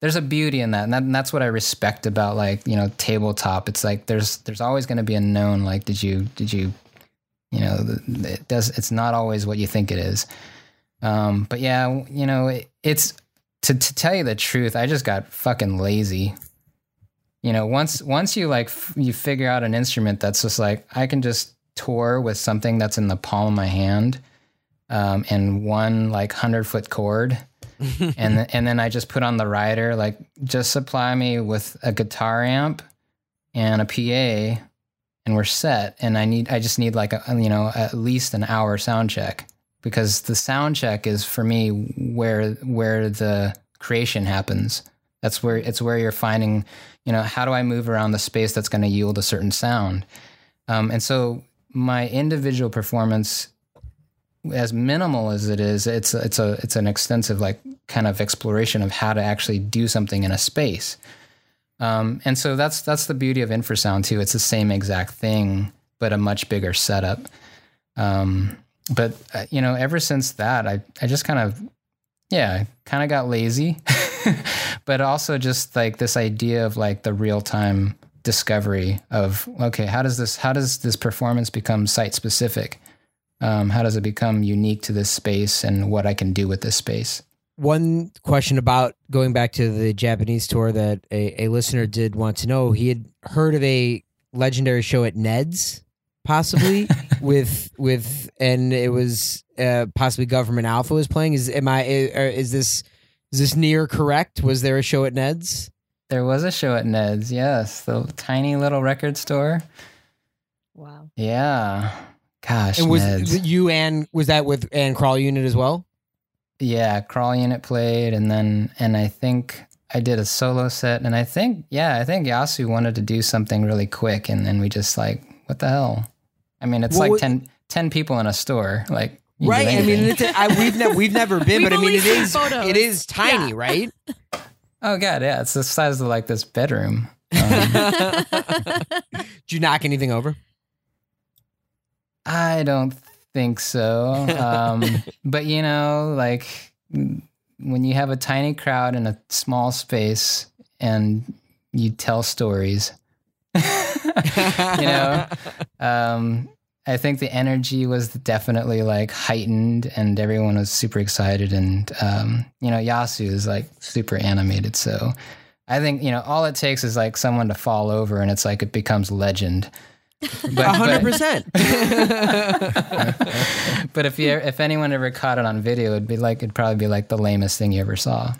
there's a beauty in that and, that and that's what i respect about like you know tabletop. It's like there's there's always going to be a known like did you did you you know it does it's not always what you think it is. Um, but yeah you know it, it's to, to tell you the truth, I just got fucking lazy. You know, once once you like f- you figure out an instrument that's just like I can just tour with something that's in the palm of my hand, um, and one like hundred foot chord, and th- and then I just put on the rider like just supply me with a guitar amp and a PA, and we're set. And I need I just need like a you know at least an hour sound check because the sound check is for me where where the creation happens That's where it's where you're finding, you know, how do I move around the space that's going to yield a certain sound. Um, and so my individual performance, as minimal as it is, it's it's a it's an extensive like kind of exploration of how to actually do something in a space. Um, and so that's that's the beauty of infrasound too. It's the same exact thing, but a much bigger setup. Um, but uh, you know, ever since that, I I just kind of yeah, kind of got lazy, but also just like this idea of like the real time discovery of okay, how does this how does this performance become site specific? Um, how does it become unique to this space and what I can do with this space? One question about going back to the Japanese tour that a, a listener did want to know. He had heard of a legendary show at Ned's, possibly with with, and it was uh, possibly Government Alpha was playing. Is am I is this is this near correct? Was there a show at Ned's? There was a show at Ned's. Yes, the tiny little record store. Wow. Yeah. Gosh, And was Ned's. you and was that with and Crawl Unit as well? Yeah, Crawl Unit played, and then and I think I did a solo set, and I think yeah, I think Yasu wanted to do something really quick, and then we just like, what the hell? I mean, it's What like was- 10, 10 people in a store, like you can do Right. I mean, it's, I, we've ne- we've never been, We've but I mean, only it seen is photos. it is tiny, Yeah. right? oh god, yeah, it's the size of like this bedroom. Um, Did you knock anything over? I don't think so. Um, but you know, like when you have a tiny crowd in a small space and you tell stories, you know, um, I think the energy was definitely like heightened and everyone was super excited. And, um, you know, Yasu is like super animated. So I think, you know, all it takes is like someone to fall over and it's like it becomes legend. A One hundred percent. but if you if anyone ever caught it on video, it'd be like it'd probably be like the lamest thing you ever saw.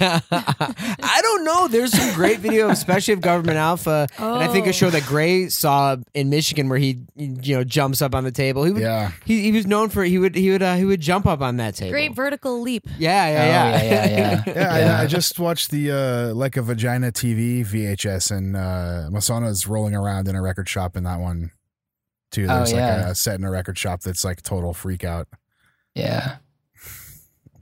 I don't know. There's some great video, especially of Government Alpha, and I think a Oh. show that Gray saw in Michigan where he, you know, jumps up on the table. He would, Yeah. he, he was known for he would he would uh, he would jump up on that table. Great vertical leap. Yeah, yeah, Oh, yeah, yeah, yeah, yeah. Yeah, I, I just watched the uh, like a vagina TV VHS, and uh, Masonna's rolling around in a record shop in that one too. Oh, There's like yeah. a set in a record shop that's like total freak out. Yeah.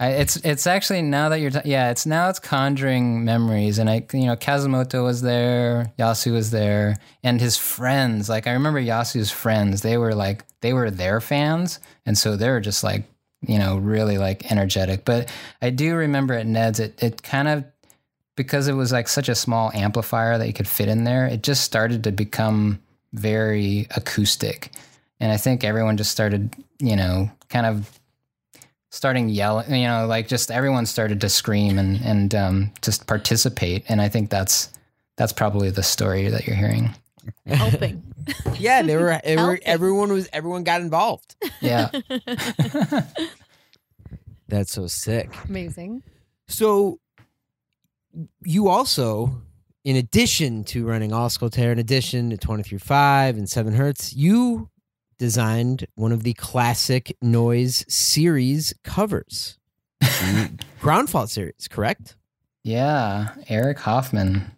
I, it's it's actually now that you're ta- yeah it's now it's conjuring memories and I you know Kazumoto was there Yasu was there and his friends like I remember Yasu's friends they were like they were their fans and so they were just like you know really like energetic. But I do remember at Ned's it it kind of because it was like such a small amplifier that you could fit in there it just started to become very acoustic. And I think everyone just started you know kind of starting yelling you know like just everyone started to scream and and um, just participate and i think that's that's probably the story that you're hearing Helping. yeah. They were, they were everyone was everyone got involved. yeah That's so sick. Amazing. So you also, in addition to running Auscultare, in addition to 20 through 5 and 7 Hertz, you designed one of the classic noise series covers. The Ground Fault series, correct? yeah eric hoffman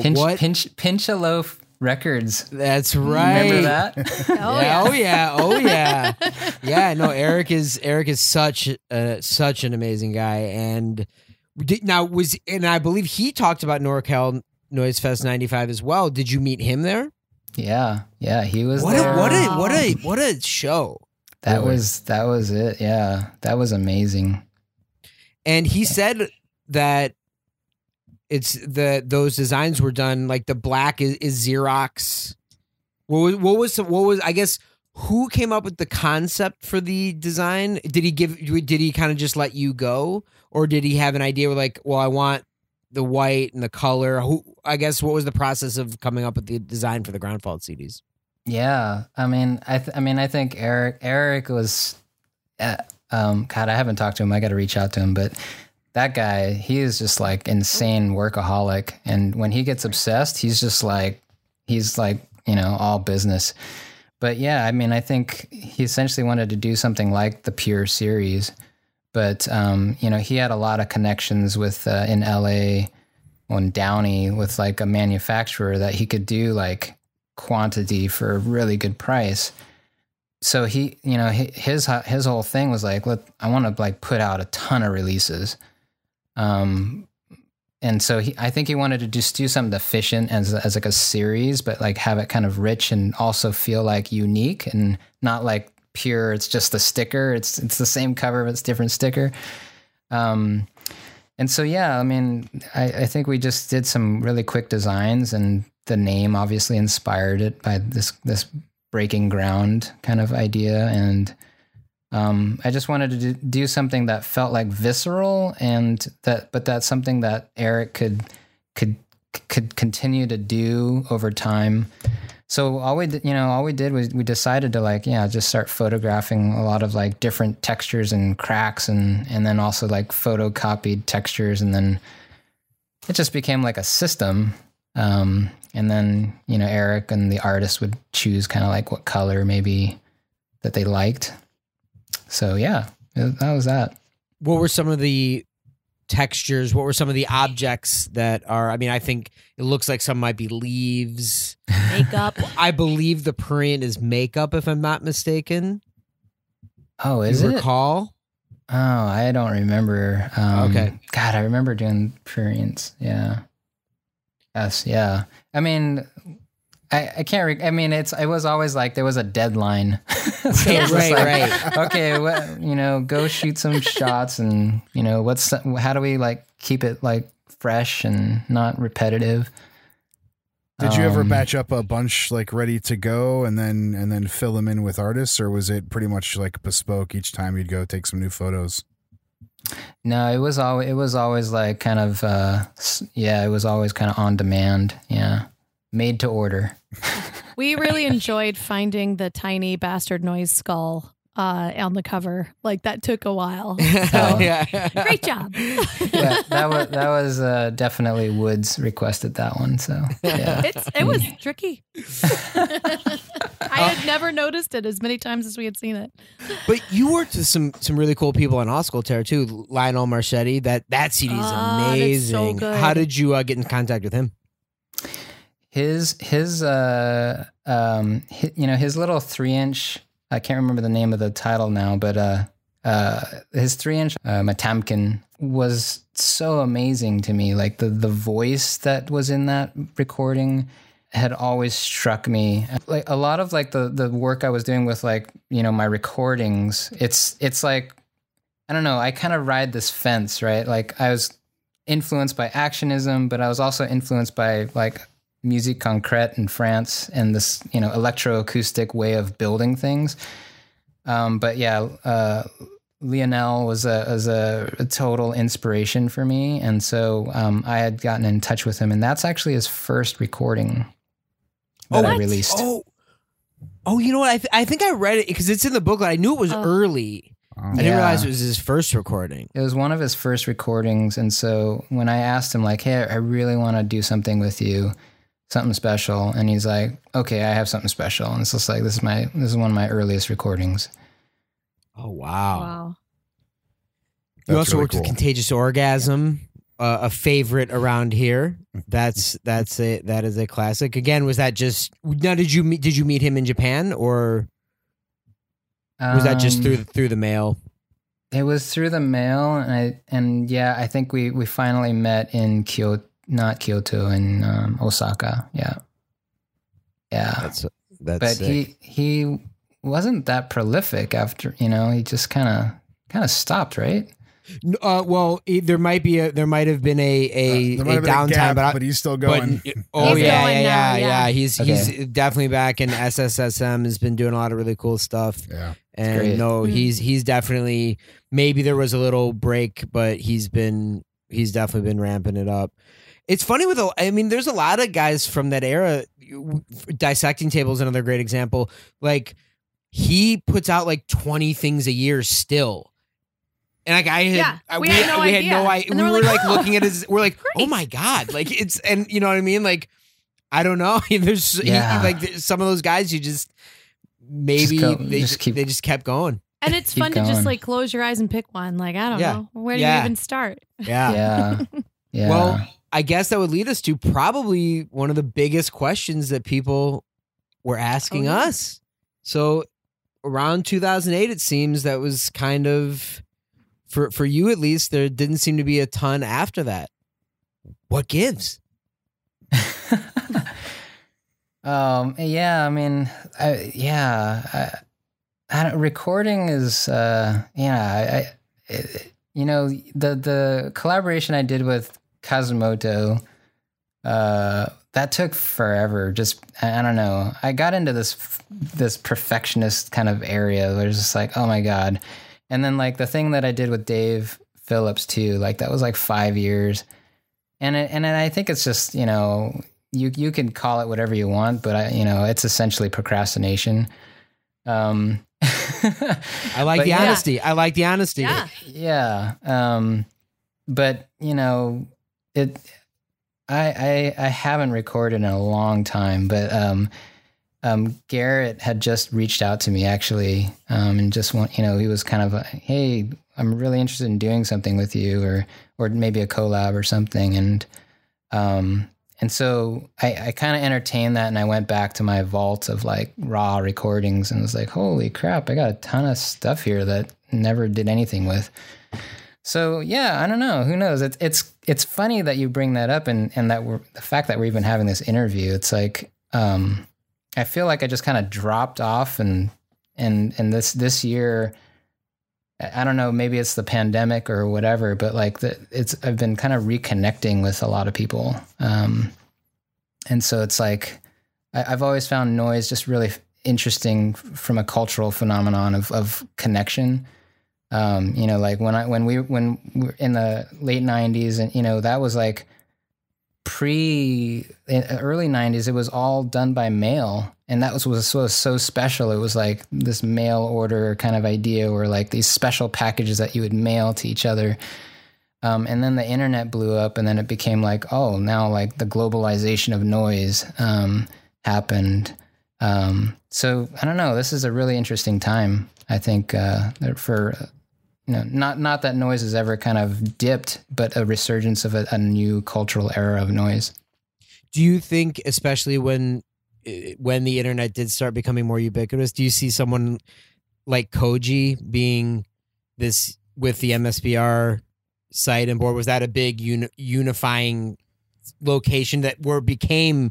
pinch what? pinch pinch a loaf records That's right. remember that Oh yeah, yeah. oh yeah, oh yeah, yeah. No, Eric is Eric is such a, such an amazing guy, and did, now was and I believe he talked about NorCal Noise Fest '95 as well. Did you meet him there? Yeah yeah he was What there a what a what a what a show! that Really? was that was it yeah that was amazing And he said that it's the those designs were done like the black is, is Xerox. What was what was what was I guess who came up with the concept for the design? Did he give did he kind of just let you go or did he have an idea where like well I want the white and the color? Who I guess what was the process of coming up with the design for the ground fault CDs? Yeah, I mean, I, th- I mean, I think Eric, Eric was, uh, um, God, I haven't talked to him. I got to reach out to him, but that guy, he is just like insane workaholic, and when he gets obsessed, he's just like, he's like, you know, all business. But yeah, I mean, I think he essentially wanted to do something like the Pure series, but um, you know, he had a lot of connections with uh, in LA on Downey with like a manufacturer that he could do like quantity for a really good price. So he, you know, his his whole thing was like, "Look, I want to like put out a ton of releases." Um, and so he, I think he wanted to just do something efficient as as like a series, but like have it kind of rich and also feel like unique and not like pure. It's just the sticker. It's it's the same cover, but it's different sticker. Um, and so yeah, I mean, I, I think we just did some really quick designs, and the name obviously inspired it by this this breaking ground kind of idea and um, I just wanted to do something that felt like visceral and that, but that's something that Eric could could could continue to do over time. So all we did, you know, all we did was we decided to like, yeah, just start photographing a lot of like different textures and cracks, and and then also like photocopied textures, and then it just became like a system. Um, and then you know, Eric and the artist would choose kind of like what color maybe that they liked so yeah, that was that. What were some of the textures? What were some of the objects that are? I mean, I think it looks like some might be leaves, makeup. I believe the prurient is makeup, if I'm not mistaken. Oh, is you it? Recall? Oh, I don't remember. Um, okay. God, I remember doing prurients. Yeah. Yes. Yeah. I mean, I, I can't. Re- I mean, it's. It was always like there was a deadline. so yeah. right, like, right. Okay, well, you know, go shoot some shots, and you know, what's how do we like keep it like fresh and not repetitive? Did you ever um, batch up a bunch like ready to go and then and then fill them in with artists, or was it pretty much like bespoke each time you'd go take some new photos? No, it was always it was always like kind of uh, yeah, it was always kind of on demand. Yeah made to order. we really enjoyed finding the tiny bastard noise skull uh, on the cover. Like that took a while. So, yeah. great job. yeah, that was that was uh, definitely Woods requested that one. So yeah, it's it was tricky. I had never noticed it as many times as we had seen it. But you worked with some some really cool people on Auscultare too. Lionel Marchetti. That that CD is ah, amazing. So How did you uh, get in contact with him? His his uh um his, you know his little three inch I can't remember the name of the title now, but uh uh his three inch uh, Matamkin was so amazing to me. Like the the voice that was in that recording had always struck me. Like a lot of like the the work I was doing with like you know my recordings. It's it's like I don't know. I kind of ride this fence, right? Like I was influenced by actionism, but I was also influenced by like musique concrète in France and this you know electroacoustic way of building things. Um, but yeah, uh, Lionel was a was a, a, total inspiration for me, and so um, I had gotten in touch with him, and that's actually his first recording that oh, I released. Oh, oh, you know what? I th- I think I read it because it's in the booklet. I knew it was oh. early. I didn't realize it was his first recording. It was one of his first recordings, and so when I asked him, like, "Hey, I really want to do something with you," something special and he's like okay i have something special. And it's just like this is my this is one of my earliest recordings. Oh wow. Wow. You also really worked cool. with contagious orgasm uh, a favorite around here. That's that's a that is a classic. Again was that just now did you meet did you meet him in japan or was that just through um, through the mail? it was through the mail and i and yeah i think we we finally met in kyoto not Kyoto and um, Osaka. Yeah, yeah. That's that's. But sick. he he wasn't that prolific after you know he just kind of kind of stopped right. Uh, well, there might be a there might have been a a, uh, a downtime, a but, but, he's still going. But, oh he's yeah, yeah, yeah, yeah, He's okay. he's definitely back, and SSSM has been doing a lot of really cool stuff. Yeah, and no, mm-hmm. he's he's definitely maybe there was a little break, but he's been he's definitely been ramping it up. It's funny with a, I mean, there's a lot of guys from that era. Dissecting tables another great example. Like he puts out like 20 things a year still. And like I had, yeah, uh, we, we, had no we idea. Had no idea. We were like, like looking at his. We're like, Great. oh my god! Like it's and you know what I mean. Like I don't know. There's yeah. he, like some of those guys you just maybe just go, they just keep, they just kept going. And it's fun going. to just like close your eyes and pick one. Like I don't yeah. know where do yeah. you even start. Yeah, yeah, yeah. Well, I guess that would lead us to probably one of the biggest questions that people were asking Oh, yeah. us. So around 2008, it seems that was kind of for for you at least. There didn't seem to be a ton after that. What gives? um. Yeah. I mean. I, yeah. I, I don't, recording is. Uh. Yeah. I. I you know the the collaboration I did with Kazumoto. Uh. That took forever. Just I I don't know. I got into this this perfectionist kind of area where it's just like, oh my god. And then like the thing that I did with Dave Phillips too, like that was like five years. And it, and I think it's just you know you you can call it whatever you want, but I, you know it's essentially procrastination. Um, I like the yeah. honesty. I like the honesty. Yeah. yeah. Um, but you know it. I, I I haven't recorded in a long time, but um, um, Garrett had just reached out to me actually, um, and just want you know he was kind of a, hey, I'm really interested in doing something with you, or or maybe a collab or something, and um, and so I, I kind of entertained that, and I went back to my vault of like raw recordings, and was like, holy crap, I got a ton of stuff here that never did anything with. So yeah, I don't know. Who knows? It's it's it's funny that you bring that up, and and that we're the fact that we're even having this interview. It's like um, I feel like I just kind of dropped off, and and and this this year, I don't know. Maybe it's the pandemic or whatever, but like the, it's I've been kind of reconnecting with a lot of people, um, and so it's like I, I've always found noise just really interesting from a cultural phenomenon of of connection um, you know, like when I when we when we in the late '90s, and you know that was like pre in early '90s. It was all done by mail, and that was was, was so special. It was like this mail order kind of idea, or like these special packages that you would mail to each other. Um, and then the internet blew up, and then it became like, oh, now like the globalization of noise um, happened. Um, so I don't know. This is a really interesting time. I think uh, for know, not not that noise has ever kind of dipped, but a resurgence of a, a new cultural era of noise. Do you think, especially when eh, when the internet did start becoming more ubiquitous, do you see someone like Koji being this with the MSBR site and board? Was that a big uni- unifying location that where became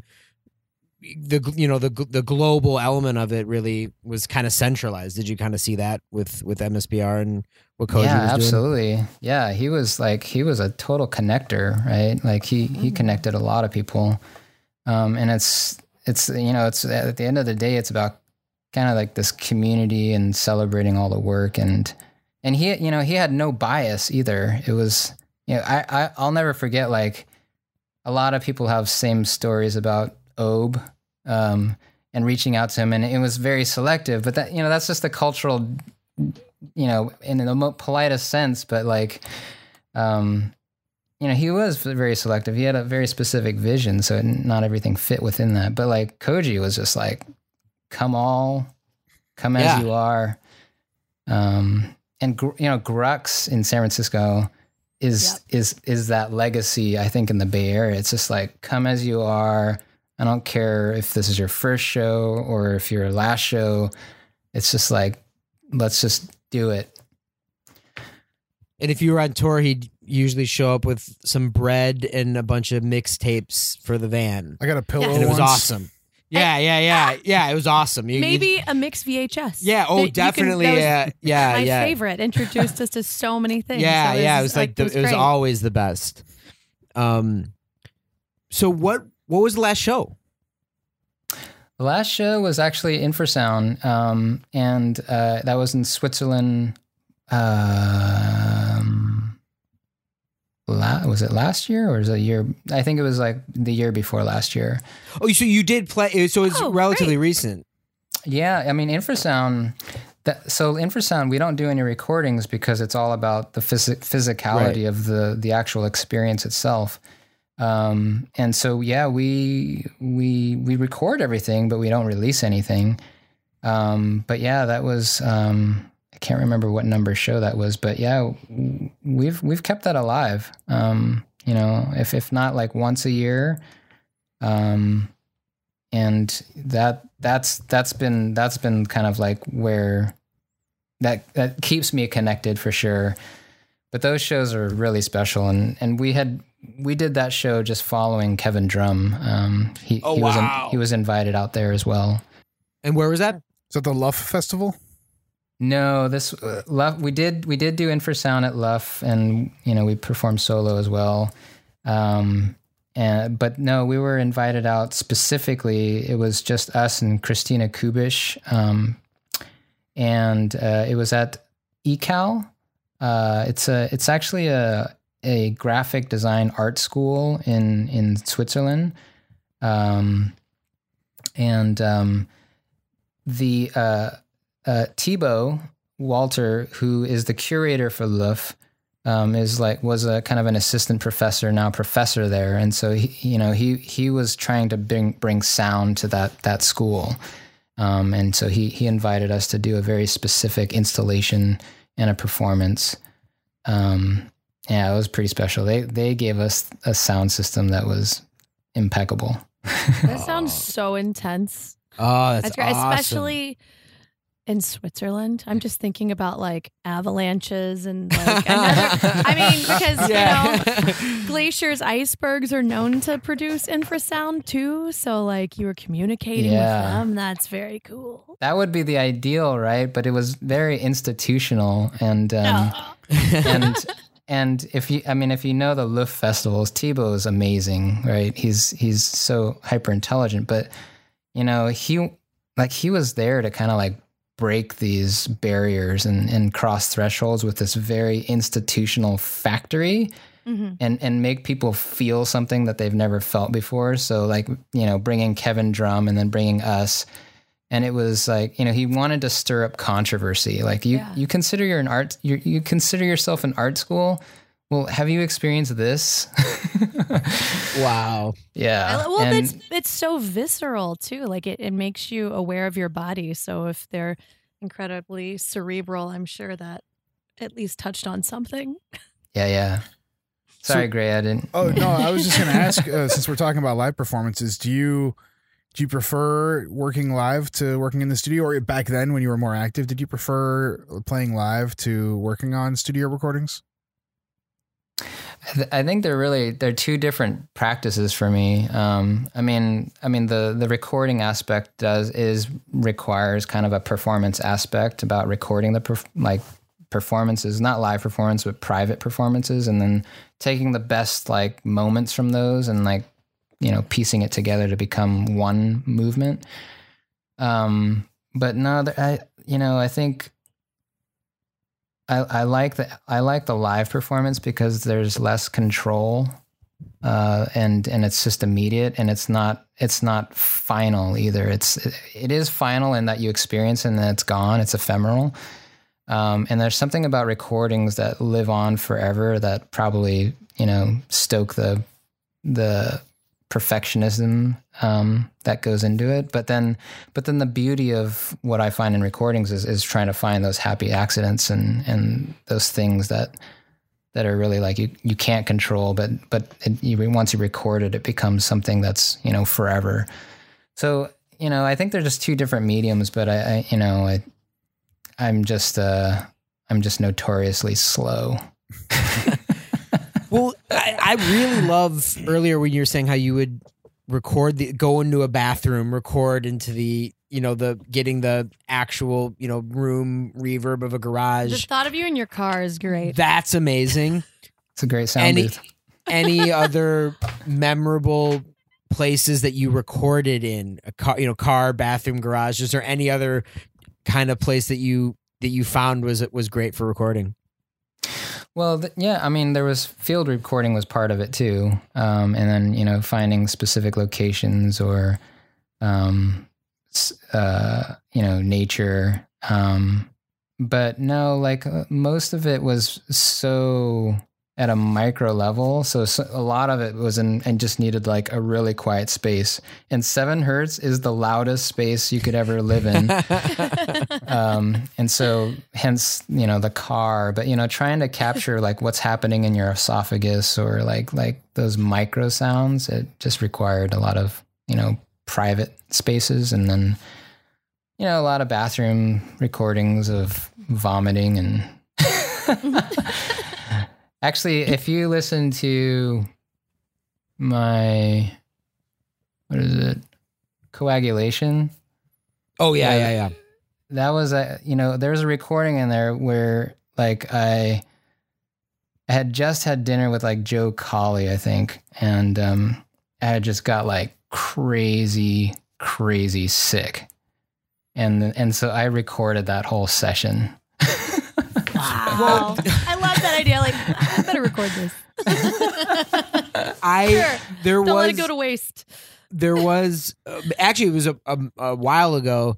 the you know the the global element of it really was kind of centralized? Did you kind of see that with with MSBR and what Koji yeah, was doing? absolutely. Yeah, he was like he was a total connector, right? Like he he connected a lot of people, um, and it's it's you know it's at the end of the day, it's about kind of like this community and celebrating all the work and and he you know he had no bias either. It was you know I, I I'll never forget like a lot of people have same stories about Aube. Um, and reaching out to him, and it was very selective. But that you know, that's just the cultural you know, in the mo- politest sense, but like, um, you know, he was very selective. He had a very specific vision, so not everything fit within that. But like Koji was just like, come all, come as Yeah. you are. Um, and you know, Grux in San Francisco is is is that legacy. I think in the Bay Area, it's just like come as you are. I don't care if this is your first show or if your last show. It's just like let's just do it. And if you were on tour, he'd usually show up with some bread and a bunch of mixtapes for the van, I got a pillow. and it was once. awesome. Yeah, yeah, yeah, yeah. It was awesome. You- you- Maybe a mixed VHS. yeah. Oh, you can- definitely. that yeah, yeah, my yeah. favorite. Introduced us to so many things. Yeah, So yeah. It was like, the, it was great. always the best. Um. So what? What was the last show? The last show was actually Infrasound, um, and uh, that was in Switzerland. Um, la- was it last year or was it a year? I think it was like the year before last year. Oh, so you did play. So it's Oh, relatively great. recent. Yeah, I mean Infrasound. That, so Infrasound, we don't do any recordings because it's all about the phys- physicality of the the actual experience itself. Um, and so yeah, we we we record everything, but we don't release anything. Um, but yeah, that was um, I can't remember what number show that was, but yeah, we've we've kept that alive. Um, you know, if if not like once a year. Um, and that that's that's been that's been kind of like where that that keeps me connected for sure. But those shows are really special, and and we had we did that show just following Kevin Drumm. Um, he Oh, he was in, wow. he was invited out there as well. And where was that? Is that the Luff Festival? No, this uh, Luff. We did we did do infrasound at Luff, and you know we performed solo as well. Um, and but no, we were invited out specifically. It was just us and Christina Kubisch, um, and uh, it was at ECAL. Uh, it's a it's actually a a graphic design art school in in Switzerland, um, and um, the uh, uh, Thibaut Walter, who is the curator for LUFF, um, is like was a kind of an assistant professor now professor there, and so he, you know he he was trying to bring bring sound to that that school, um, and so he he invited us to do a very specific installation and a performance. Um, yeah, it was pretty special. They they gave us a sound system that was impeccable. That sounds so intense. Oh, that's, That's great, awesome. especially in Switzerland. I'm just thinking about like avalanches and like another, I mean, because you know, glaciers, icebergs are known to produce infrasound too. So like you were communicating Yeah. with them. That's very cool. That would be the ideal, right? But it was very institutional and um, and and if you, I mean, if you know the LUFF festivals, Thibaut is amazing, right? He's he's so hyper intelligent, but you know he like he was there to kind of like break these barriers and and cross thresholds with this very institutional factory Mhm. and and make people feel something that they've never felt before. So like you know, bringing Kevin Drumm and then bringing us, and it was like you know he wanted to stir up controversy. Like you Yeah. you consider you're an art you you consider yourself an art school. Well, have you experienced this? wow. yeah. I- well, and- it's it's so visceral too. Like it, it makes you aware of your body. So if they're incredibly cerebral, I'm sure that at least touched on something. yeah, yeah. Sorry, Gray, I didn't. Oh no, I was just going to ask. Uh, since we're talking about live performances, do you do you prefer working live to working in the studio, or back then when you were more active, did you prefer playing live to working on studio recordings? I th- I think they're really they're two different practices for me. Um, I mean, I mean the the recording aspect does is requires kind of a performance aspect about recording the perf- like performances, not live performance, but private performances, and then taking the best like moments from those and like you know piecing it together to become one movement. Um, but no, I you know I think I, I like the I like the live performance because there's less control, uh, and and it's just immediate and it's not it's not final either. It's it is final in that you experience and then it's gone. It's ephemeral, um, and there's something about recordings that live on forever that probably you know stoke the the perfectionism um, that goes into it. But then, but then the beauty of what I find in recordings is is trying to find those happy accidents and and those things that that are really like you you can't control, but but it, you, once you record it, it becomes something that's you know forever. So you know, I think they're just two different mediums, but I, I you know I I'm just uh I'm just notoriously slow. Well, I, I really love earlier when you were saying how you would record the go into a bathroom, record into the you know the getting the actual you know room reverb of a garage. The garage. thought of you in your car is great. That's amazing. It's a great sound Any booth. any other memorable places that you recorded in a car, you know, car, bathroom, garage? Is there any other kind of place that you that you found was was great for recording? Well, th- yeah, I mean, there was field recording was part of it too, um, and then you know finding specific locations or, um, uh, you know, nature. Um, but no, like uh, most of it was so at a micro level. So, so a lot of it was in and just needed like a really quiet space. And seven hertz is the loudest space you could ever live in. um, and so hence, you know, the car, but you know, trying to capture like what's happening in your esophagus or like like those micro sounds, it just required a lot of, you know, private spaces and then you know, a lot of bathroom recordings of vomiting and Actually, if you listen to my what is it? Coagulation. oh yeah, Yeah. yeah, yeah. That was a you know, there's a recording in there where like I I had just had dinner with like Joe Colley, I think, and um I had just got like crazy, crazy sick. And and so I recorded that whole session. Wow. I love that idea. Like, I better record this. I Sure. there Don't was let it go to waste. there was uh, actually it was a, a, a while ago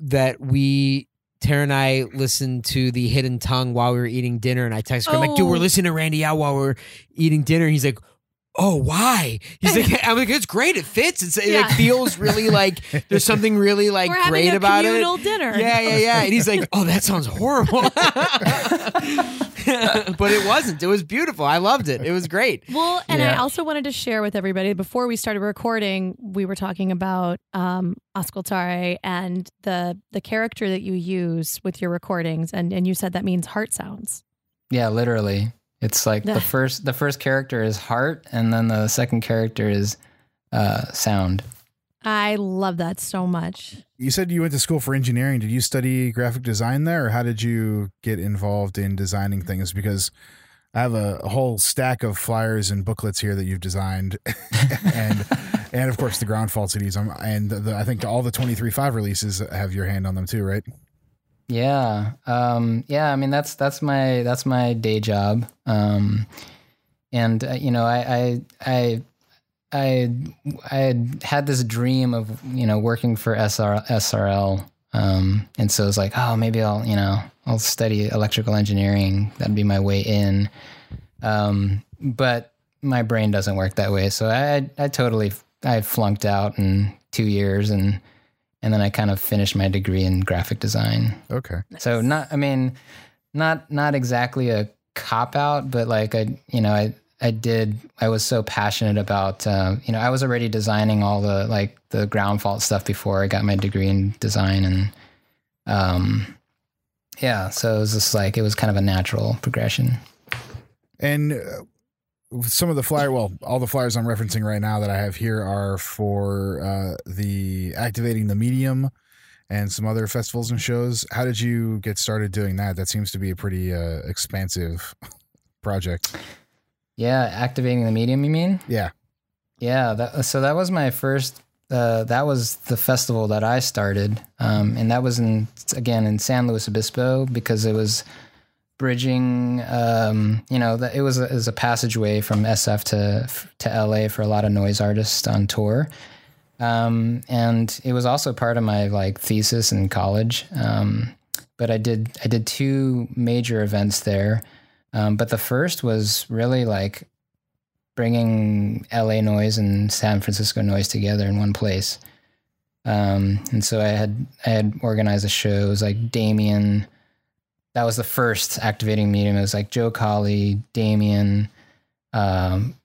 that we Tara and I listened to the Hidden Tongue while we were eating dinner, and I texted him I'm like, "Dude, we're Oh. listening to Randy Yau while we're eating dinner." And he's like, "Oh, why?" He's like, "I'm like, it's great. It fits. It's, it like Yeah. feels really like there's something really like We're having great a about it." communal dinner. Yeah, yeah, yeah. And he's like, "Oh, that sounds horrible," but it wasn't. It was beautiful. I loved it. It was great. Well, and I also wanted to share with everybody before we started recording, we were talking about um, Auscultare and the the character that you use with your recordings, and and you said that means heart sounds. Yeah, literally. It's like the first the first character is heart and then the second character is uh sound. I love that so much. You said you went to school for engineering. Did you study graphic design there, or how did you get involved in designing things? Because I have a, a whole stack of flyers and booklets here that you've designed, and and of course the ground fault CDs. Um, and the, I think all the twenty three five releases have your hand on them too, right? Yeah. Um yeah, I mean that's that's my that's my day job. Um and uh, you know, I I I I I had had this dream of, you know, working for SR, SRL um and so it's like, oh, maybe I'll, you know, I'll study electrical engineering. That'd be my way in. Um but my brain doesn't work that way. So I I totally I flunked out in 2 years and and then I kind of finished my degree in graphic design. Okay. So not, I mean, not not exactly a cop out, but like I, you know, I I did. I was so passionate about, uh, you know, I was already designing all the like the ground fault stuff before I got my degree in design, and um, yeah. So it was just like it was kind of a natural progression. And uh, some of the flyer, well, all the flyers I'm referencing right now that I have here are for uh, the activating the medium and some other festivals and shows. How did you get started doing that? That seems to be a pretty uh, expansive project. Yeah, activating the medium. You mean? Yeah. Yeah, that, so that was my first. Uh, that was the festival that I started, um, and that was in again in San Luis Obispo because it was bridging. Um, you know, that it was a, it was a passageway from SF to to LA for a lot of noise artists on tour, um, and it was also part of my like thesis in college. Um, but I did I did two major events there, um, but the first was really like bringing LA noise and San Francisco noise together in one place. Um, and so I had I had organized a show. It was like Damion. That was the first activating medium. It was like Joe Colley, Damion, um,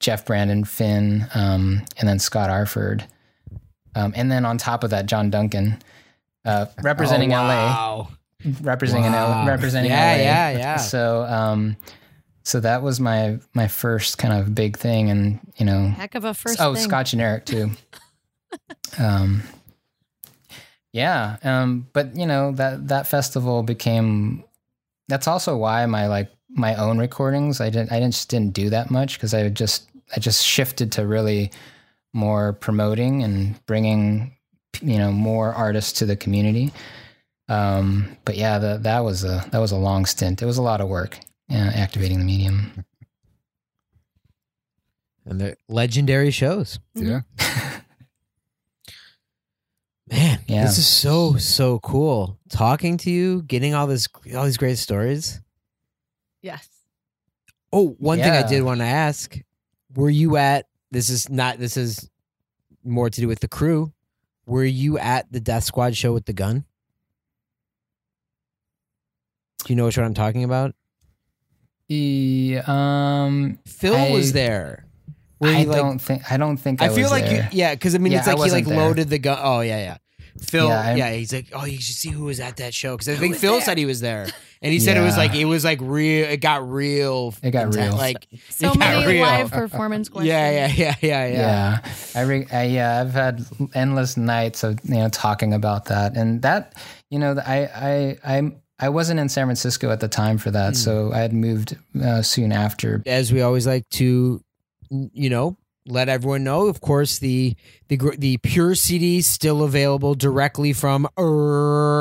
Jeff Brandon, Finn, um, and then Scott Arford. Um, and then on top of that, John Duncan, uh, representing Oh, LA wow. Representing Wow. an L, representing Yeah, LA. yeah, yeah. So um so that was my my first kind of big thing and you know Heck of a first. oh thing. Scott generic too. um yeah, um but you know that that festival became that's also why my like my own recordings I didn't I didn't just didn't do that much because I just I just shifted to really more promoting and bringing you know more artists to the community. Um, but yeah, that that was a that was a long stint. It was a lot of work uh, activating the medium. And they're legendary shows. Yeah. Man, Yeah. this is so so cool. Talking to you, getting all this all these great stories. Yes. Oh, one thing I did want to ask: Were you at? This is not. This is more to do with the crew. Were you at the Death Squad show with the gun? Do you know which one I'm talking about? Yeah, um, Phil I- was there. I like, don't think I don't think I, I feel was like there. you, yeah, because I mean, Yeah, it's like he like there. loaded the gun. Oh yeah, yeah. Phil, Yeah, yeah, he's like, oh, you should see who was at that show because I think Phil said he was there, and he said it was like it was like real. It got real. It got intense, real. Like So it many real. live performance questions. Yeah, yeah, yeah, yeah, yeah. yeah i re- I, yeah i've had endless nights of you know talking about that and that you know i i i i wasn't in san francisco at the time for that Hmm. so i had moved uh, soon after As we always like to, you know, let everyone know. Of course, the the the pure CD still available directly from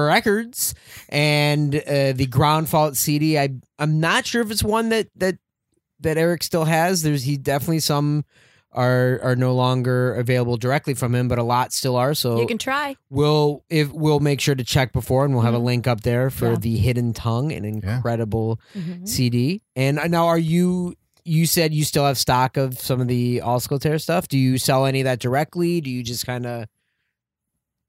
records, and uh, the ground fault CD. I I'm not sure if it's one that that that Eric still has. There's he definitely some are are no longer available directly from him, but a lot still are. So You can try. we'll if we'll make sure to check before, and we'll have a Mhm. link up there for Yeah. the Hidden Tongue, an Yeah. incredible Mhm. CD. And uh, now, are you? You said you still have stock of some of the Auscultare stuff. Do you sell any of that directly? Do you just kind of?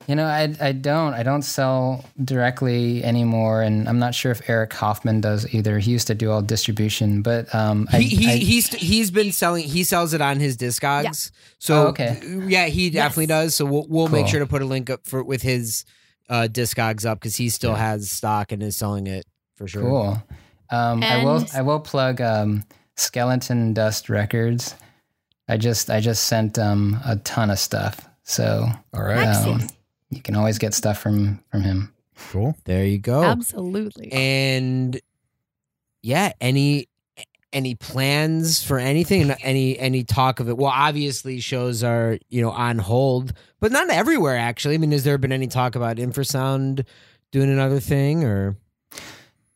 You know i i don't i don't sell directly anymore and i'm not sure if eric hoffman does either he used to do all distribution but um I, He, he I- he's he's been selling. He sells it on his Discogs. So Oh, okay. yeah, he definitely Yes. does. So we'll we'll make sure to put a link up for with his uh, Discogs up because he still Yeah. has stock and is selling it for sure. Cool. Um, I will. I will plug um, Skeleton Dust Records. I just. I just sent um, a ton of stuff, so All right. Excellent. you can always get stuff from from him. Cool. There you go. Absolutely. and yeah any any plans for anything any any talk of it well obviously shows are you know on hold but not everywhere actually i mean has there been any talk about infrasound doing another thing or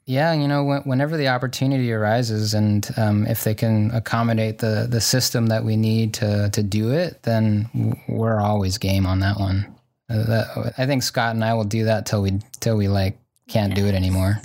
Yeah, you know, whenever the opportunity arises, and um, if they can accommodate the the system that we need to to do it, then we're always game on that one. Uh, that, I think Scott and I will do that till we till we like can't do it anymore.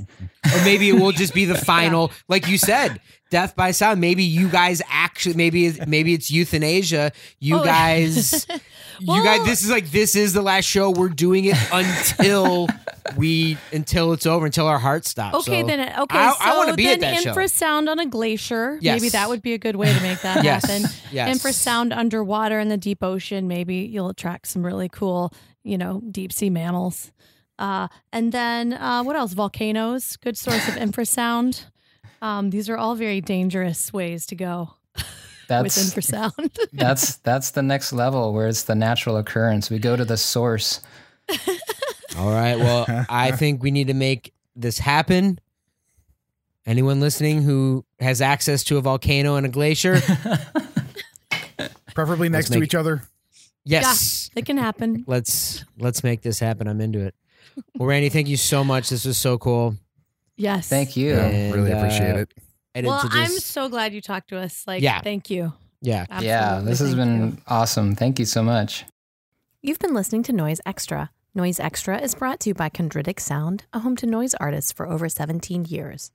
or maybe it will just be the final like you said death by sound maybe you guys actually maybe maybe it's euthanasia you Oh, guys you guys this is like this is the last show we're doing it until we until it's over until our heart stops Okay, So- then okay. I- so I wanna be then at that show. infrasound on a glacier. Yes. Maybe that would be a good way to make that Yes. happen. Yes. Infrasound underwater in the deep ocean. Maybe you'll attract some really cool, you know, deep sea mammals. Uh, and then uh, what else? Volcanoes, good source of infrasound. Um, these are all very dangerous ways to go That's with That's infrasound. that's that's the next level where it's the natural occurrence. We go to the source. All right. Well, I think we need to make this happen. Anyone listening who has access to a volcano and a glacier, Preferably next to make- each other. yes, it can happen. let's let's make this happen. I'm into it. Well, Randy, thank you so much. This was so cool. Yes. Thank you. And, really appreciate uh, it. And Well, to I'm so glad you talked to us. Like, Yeah. thank you. yeah. Absolutely. yeah, this has Thank been you. awesome. Thank you so much. You've been listening to Noise Extra. Noise Extra is brought to you by Chondritic Sound, a home to noise artists for over 17 years,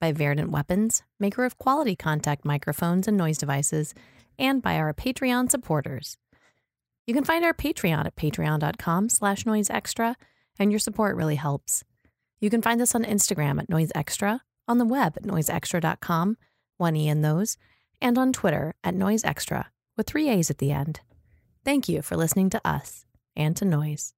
by Verdant Weapons, maker of quality contact microphones and noise devices, and by our Patreon supporters. You can find our Patreon at patreon.com slash noiseextra, and your support really helps. You can find us on Instagram at Noise Extra, on the web at noiseextra.com, one E in those, and on Twitter at Noise Extra, with three A's at the end. Thank you for listening to us and to Noise.